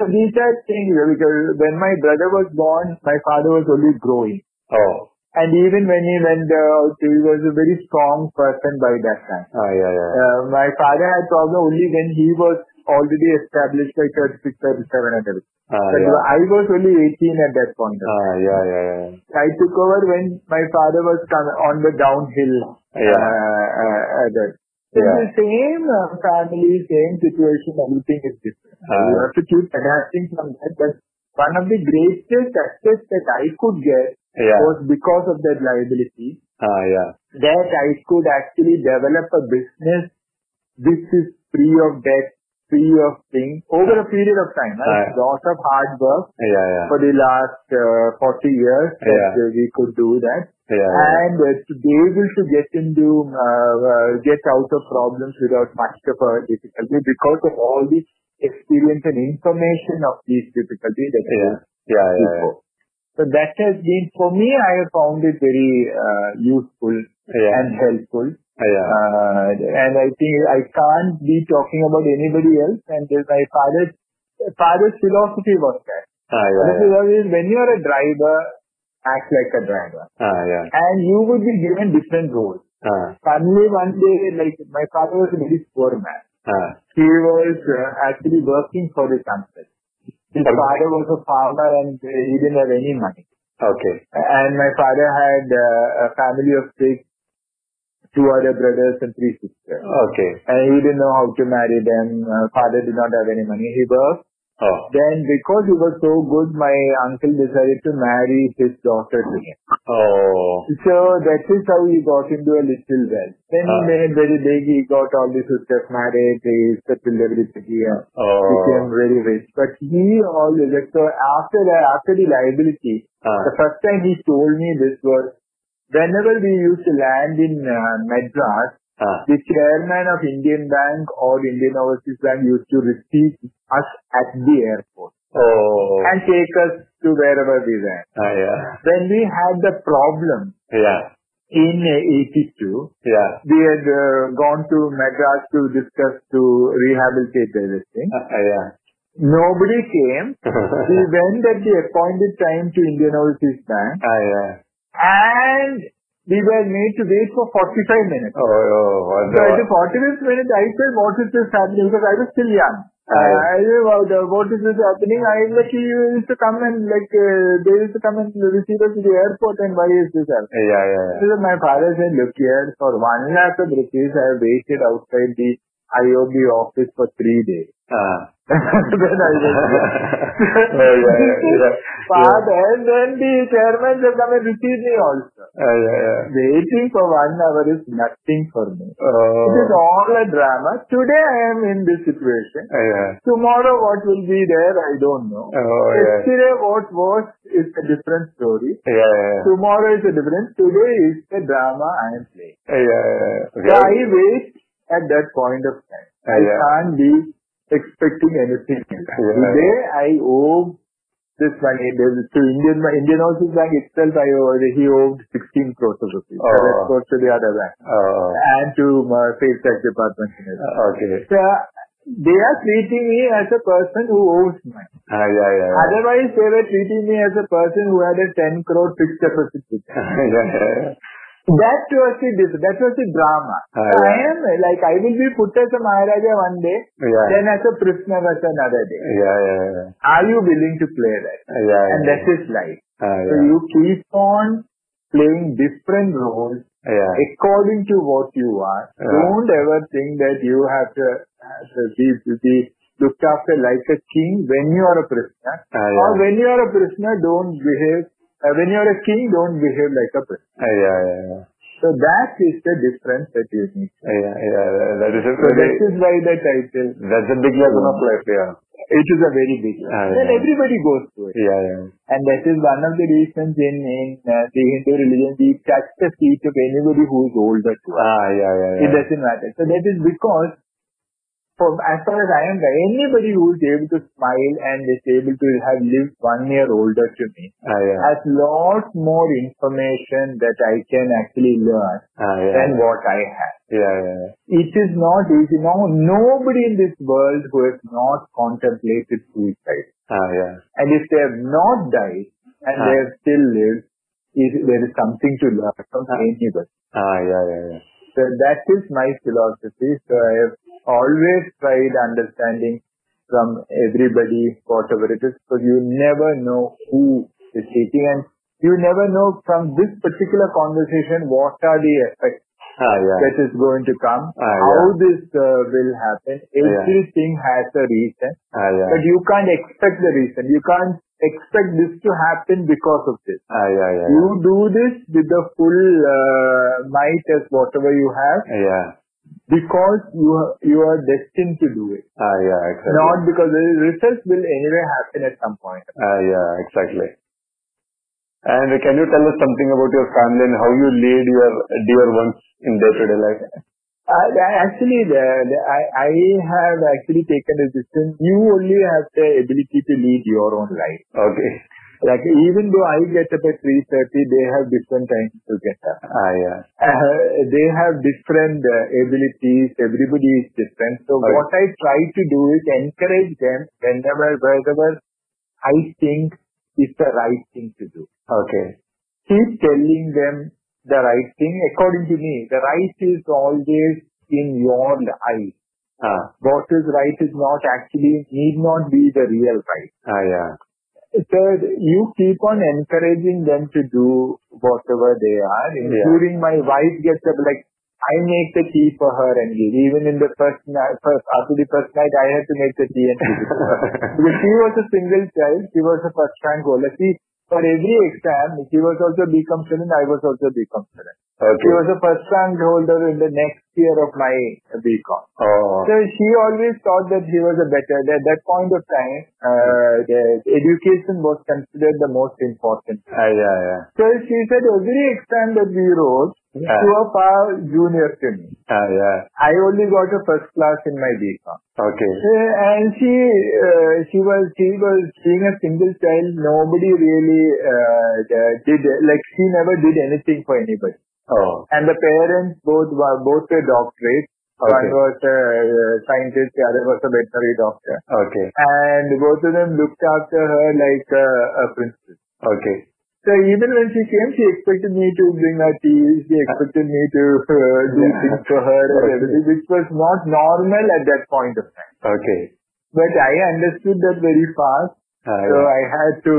So these are things uh, because when my brother was born, my father was only growing. Oh. And even when he went out, he was a very strong person by that time. Ah, yeah, yeah. Uh, my father had problem only when he was already established by 36, 37 and everything. Ah, But yeah. I was only 18 at that point. Ah, yeah, yeah, yeah. I took over when my father was on the downhill. Yeah. Uh, uh, uh, that. The same uh, family, same situation, everything is different. So you have to keep adapting from that. But one of the greatest assets that I could get Yeah. was because of that liability Ah, yeah. that I could actually develop a business which is free of debt, of things over a period of time. Right? Ah. Lot of hard work Yeah, yeah. for the last uh, 40 years that uh, we could do that. Yeah, yeah. And uh, to be able to get into, uh, uh, get out of problems without much of a difficulty because of all the experience and information of these difficulties that yeah. Yeah, yeah, yeah. So that has been, for me, I have found it very uh, useful Yeah. and helpful. Yeah. Uh, and I think I can't be talking about anybody else. And my father's, father's philosophy was that. Ah, yeah, yeah. is when you are a driver, act like a driver. Ah, yeah. And you would be given different roles. Ah, Suddenly one day, like my father was a very poor man. ah. He was uh, actually working for the company. His father was a farmer and uh, he didn't have any money. Okay. And my father had uh, a family of six, two other brothers and three sisters. Okay. And he didn't know how to marry them. Uh, father did not have any money. He worked. Oh. Then because he was so good, my uncle decided to marry his daughter to him. Oh. So that is how he got into a little wealth. Then he Ah. made very big. He got all the sisters married. He settled everything. He uh, became Oh. very rich. But he always, so after that, after the liability, Ah. the first time he told me this was whenever we used to land in uh, Madras, Ah. the chairman of Indian Bank or Indian Overseas Bank used to receive us at the airport Oh. and take us to wherever we went. Ah, yeah. When we had the problem Yeah. in uh, 82, Yeah. we had uh, gone to Madras to discuss to rehabilitate everything. Ah, yeah. Nobody came. We went at the appointed time to Indian Overseas Bank ah, yeah. And we were made to wait for 45 minutes. Oh, oh. What So at the the, 45th minute, I said, what is this happening? Because I was still young. Uh, I said, well, the, what is this happening? I like, he used to come and like, uh, they used to come and receive us to the airport and why is this happening? yeah, yeah, yeah. So my father said, look here, for one lakh of rupees, I have waited outside the IOB office for three days. Ah. Father, and then the chairman have come and received me also. Ah, yeah, yeah. Waiting for one hour is nothing for me. Oh. It is all a drama. Today I am in this situation. Ah, yeah. Tomorrow what will be there, I don't know. Oh. Yesterday what was is a different story. Tomorrow is a different. Today is the drama I am playing. So I wait at that point of time. Uh, I can't be expecting anything. Yeah. Today I owe this money to Indian Indian Overseas Bank itself. I owe, he owed 16 crores of rupees. Oh. The rest goes to the other bank Oh, and to my sales tax department. okay. So they are treating me as a person who owes money. Ah, yeah, yeah. yeah. Otherwise, they were treating me as a person who had a 10 crore fixed deposit them. yeah, yeah. That was the dis- that was the drama. So I am like I will be put as a Maharaja one day, Yeah. then as a prisoner as another day. Yeah, yeah, yeah. Are you willing to play that? Yeah, And yeah. that is life. Ah, So you keep on playing different roles Yeah. according to what you are. Yeah. Don't ever think that you have to, have to be, be looked after like a king when you are a prisoner. Ah, Or when you are a prisoner, don't behave. Uh, when you are a king, don't behave like a. Ah, yeah, yeah, yeah. So that is the difference that you need. Ah, Yeah, yeah. That is a So that very, is why the title. that's a big lesson of life, yeah. It is a very big one. Ah, Then yeah. everybody goes through it. Yeah, yeah. And that is one of the reasons in, in uh, the Hindu religion, we touch the feet of anybody who is older to us. Ah, yeah, yeah, It doesn't matter. So that is because, for as far as I am anybody who is able to smile and is able to have lived one year older to me Ah, yeah. has lot more information that I can actually learn Ah, yeah. than what I have. Yeah, yeah. It is not easy. No, nobody in this world who has not contemplated suicide. Ah, yeah. And if they have not died and Ah. they have still lived, is, there is something to learn from Ah. anybody. Ah, yeah, yeah, yeah. So that is my philosophy. So I have always tried understanding from everybody, whatever it is, because you never know who is speaking and you never know from this particular conversation what are the effects Ah, yeah. that is going to come, Ah, how yeah. this uh, will happen. Yeah. Everything has a reason, Ah, yeah. but you can't expect the reason. You can't expect this to happen because of this. Ah, yeah, yeah. You do this with the full uh, might as whatever you have Yeah. Yeah. Because you are, you are destined to do it. Ah, yeah, exactly. Not because the results will anyway happen at some point. Ah, yeah, exactly. And can you tell us something about your family and how you lead your dear ones in day-to-day life? Uh, the- actually, the, the, I, I have actually taken a decision. You only have the ability to lead your own life. Okay. Like even though I get up at 3.30, they have different times to get up. Ah, yeah. Uh, they have different uh, abilities. Everybody is different. So Right. what I try to do is encourage them whenever, wherever I think is the right thing to do. Okay. Keep telling them the right thing. According to me, the right is always in your eyes. Ah, What is right is not actually, need not be the real right. ah, yeah. Third, you keep on encouraging them to do whatever they are, including my wife gets up like, I make the tea for her and give. Even in the first night, first, after the first night, I had to make the tea and give it to her. because she was a single child, she was a first rank holder. For every exam, she was also BCom student, I was also BCom student. She was a first rank holder in the next year of my BCom. Oh, So she always thought that he was a better. At that point of time, uh, the education was considered the most important. ah, yeah, yeah. So she said every exam that we wrote Yeah. to a far junior to me. Ah, yeah. I only got a first class in my BCom. Okay. Uh, and she uh, she was she was being a single child. Nobody really uh, did like she never did anything for anybody. Oh, And the parents both were both were doctorates. One was a uh, scientist, the other was a veterinary doctor. okay. And both of them looked after her like a, a princess. Okay. So even when she came, she expected me to bring her tea. She expected me to uh, do Yeah. things for her and everything, which was not normal at that point of time. Okay. But I understood that very fast. Ah, So yeah. I had to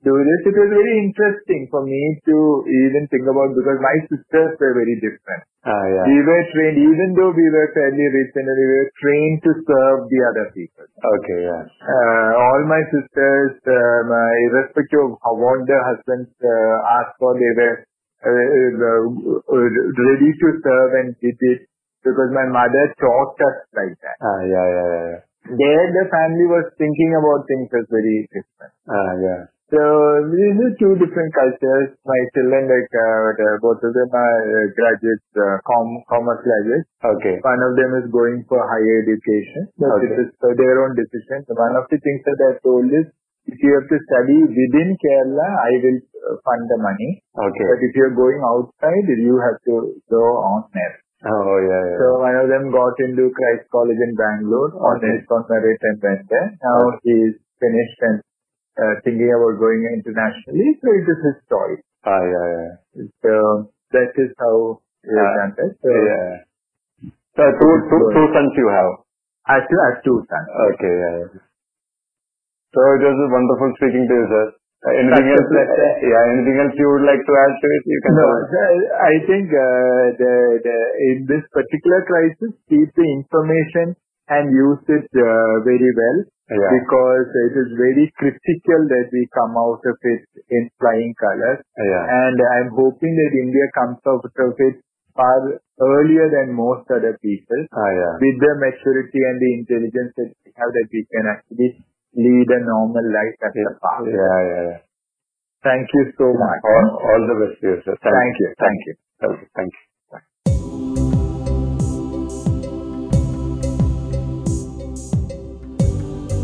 do this. It was very interesting for me to even think about because my sisters were very different. Ah, yeah. We were trained, even though we were fairly rich and we were trained to serve the other people. Okay, yeah. Uh, all my sisters, uh, irrespective of how, what their husbands uh, asked for, they were uh, uh, ready to serve and did it because my mother taught us like that. Ah, yeah, yeah, yeah. There, the family was thinking about things as very different. Ah, yeah. So these are two different cultures. My children, like uh, both of them are uh, graduates, uh, com- commerce graduates. Okay. One of them is going for higher education. But Okay. it is for their own decision. So one of the things that I told is, if you have to study within Kerala, I will uh, fund the money. Okay. But if you're going outside, you have to go on merit. Oh, yeah, yeah. So one of them got into Christ College in Bangalore on Okay. his on merit and went there. Now he's finished and uh, thinking about going internationally. So it is his choice. Ah, yeah, yeah. So that is how he has Ah, done that. So Yeah. So two, two, two sons you have. I still have two sons. Okay, yeah. yeah. So it was wonderful speaking to you, sir. Uh, anything That's else? pleasure. yeah, anything else you would like to add to it? You can No. I think uh, the, the, in this particular crisis, keep the information and use it uh, very well Yeah. because it is very critical that we come out of it in flying colors. Yeah. And I'm hoping that India comes out of it far earlier than most other people Ah, yeah. with the maturity and the intelligence that we have that we can actually lead a normal life as a past. Yeah, yeah, yeah. Thank you so much. All, all the best to you, sir. Thank you. Thank you. Okay, thank you.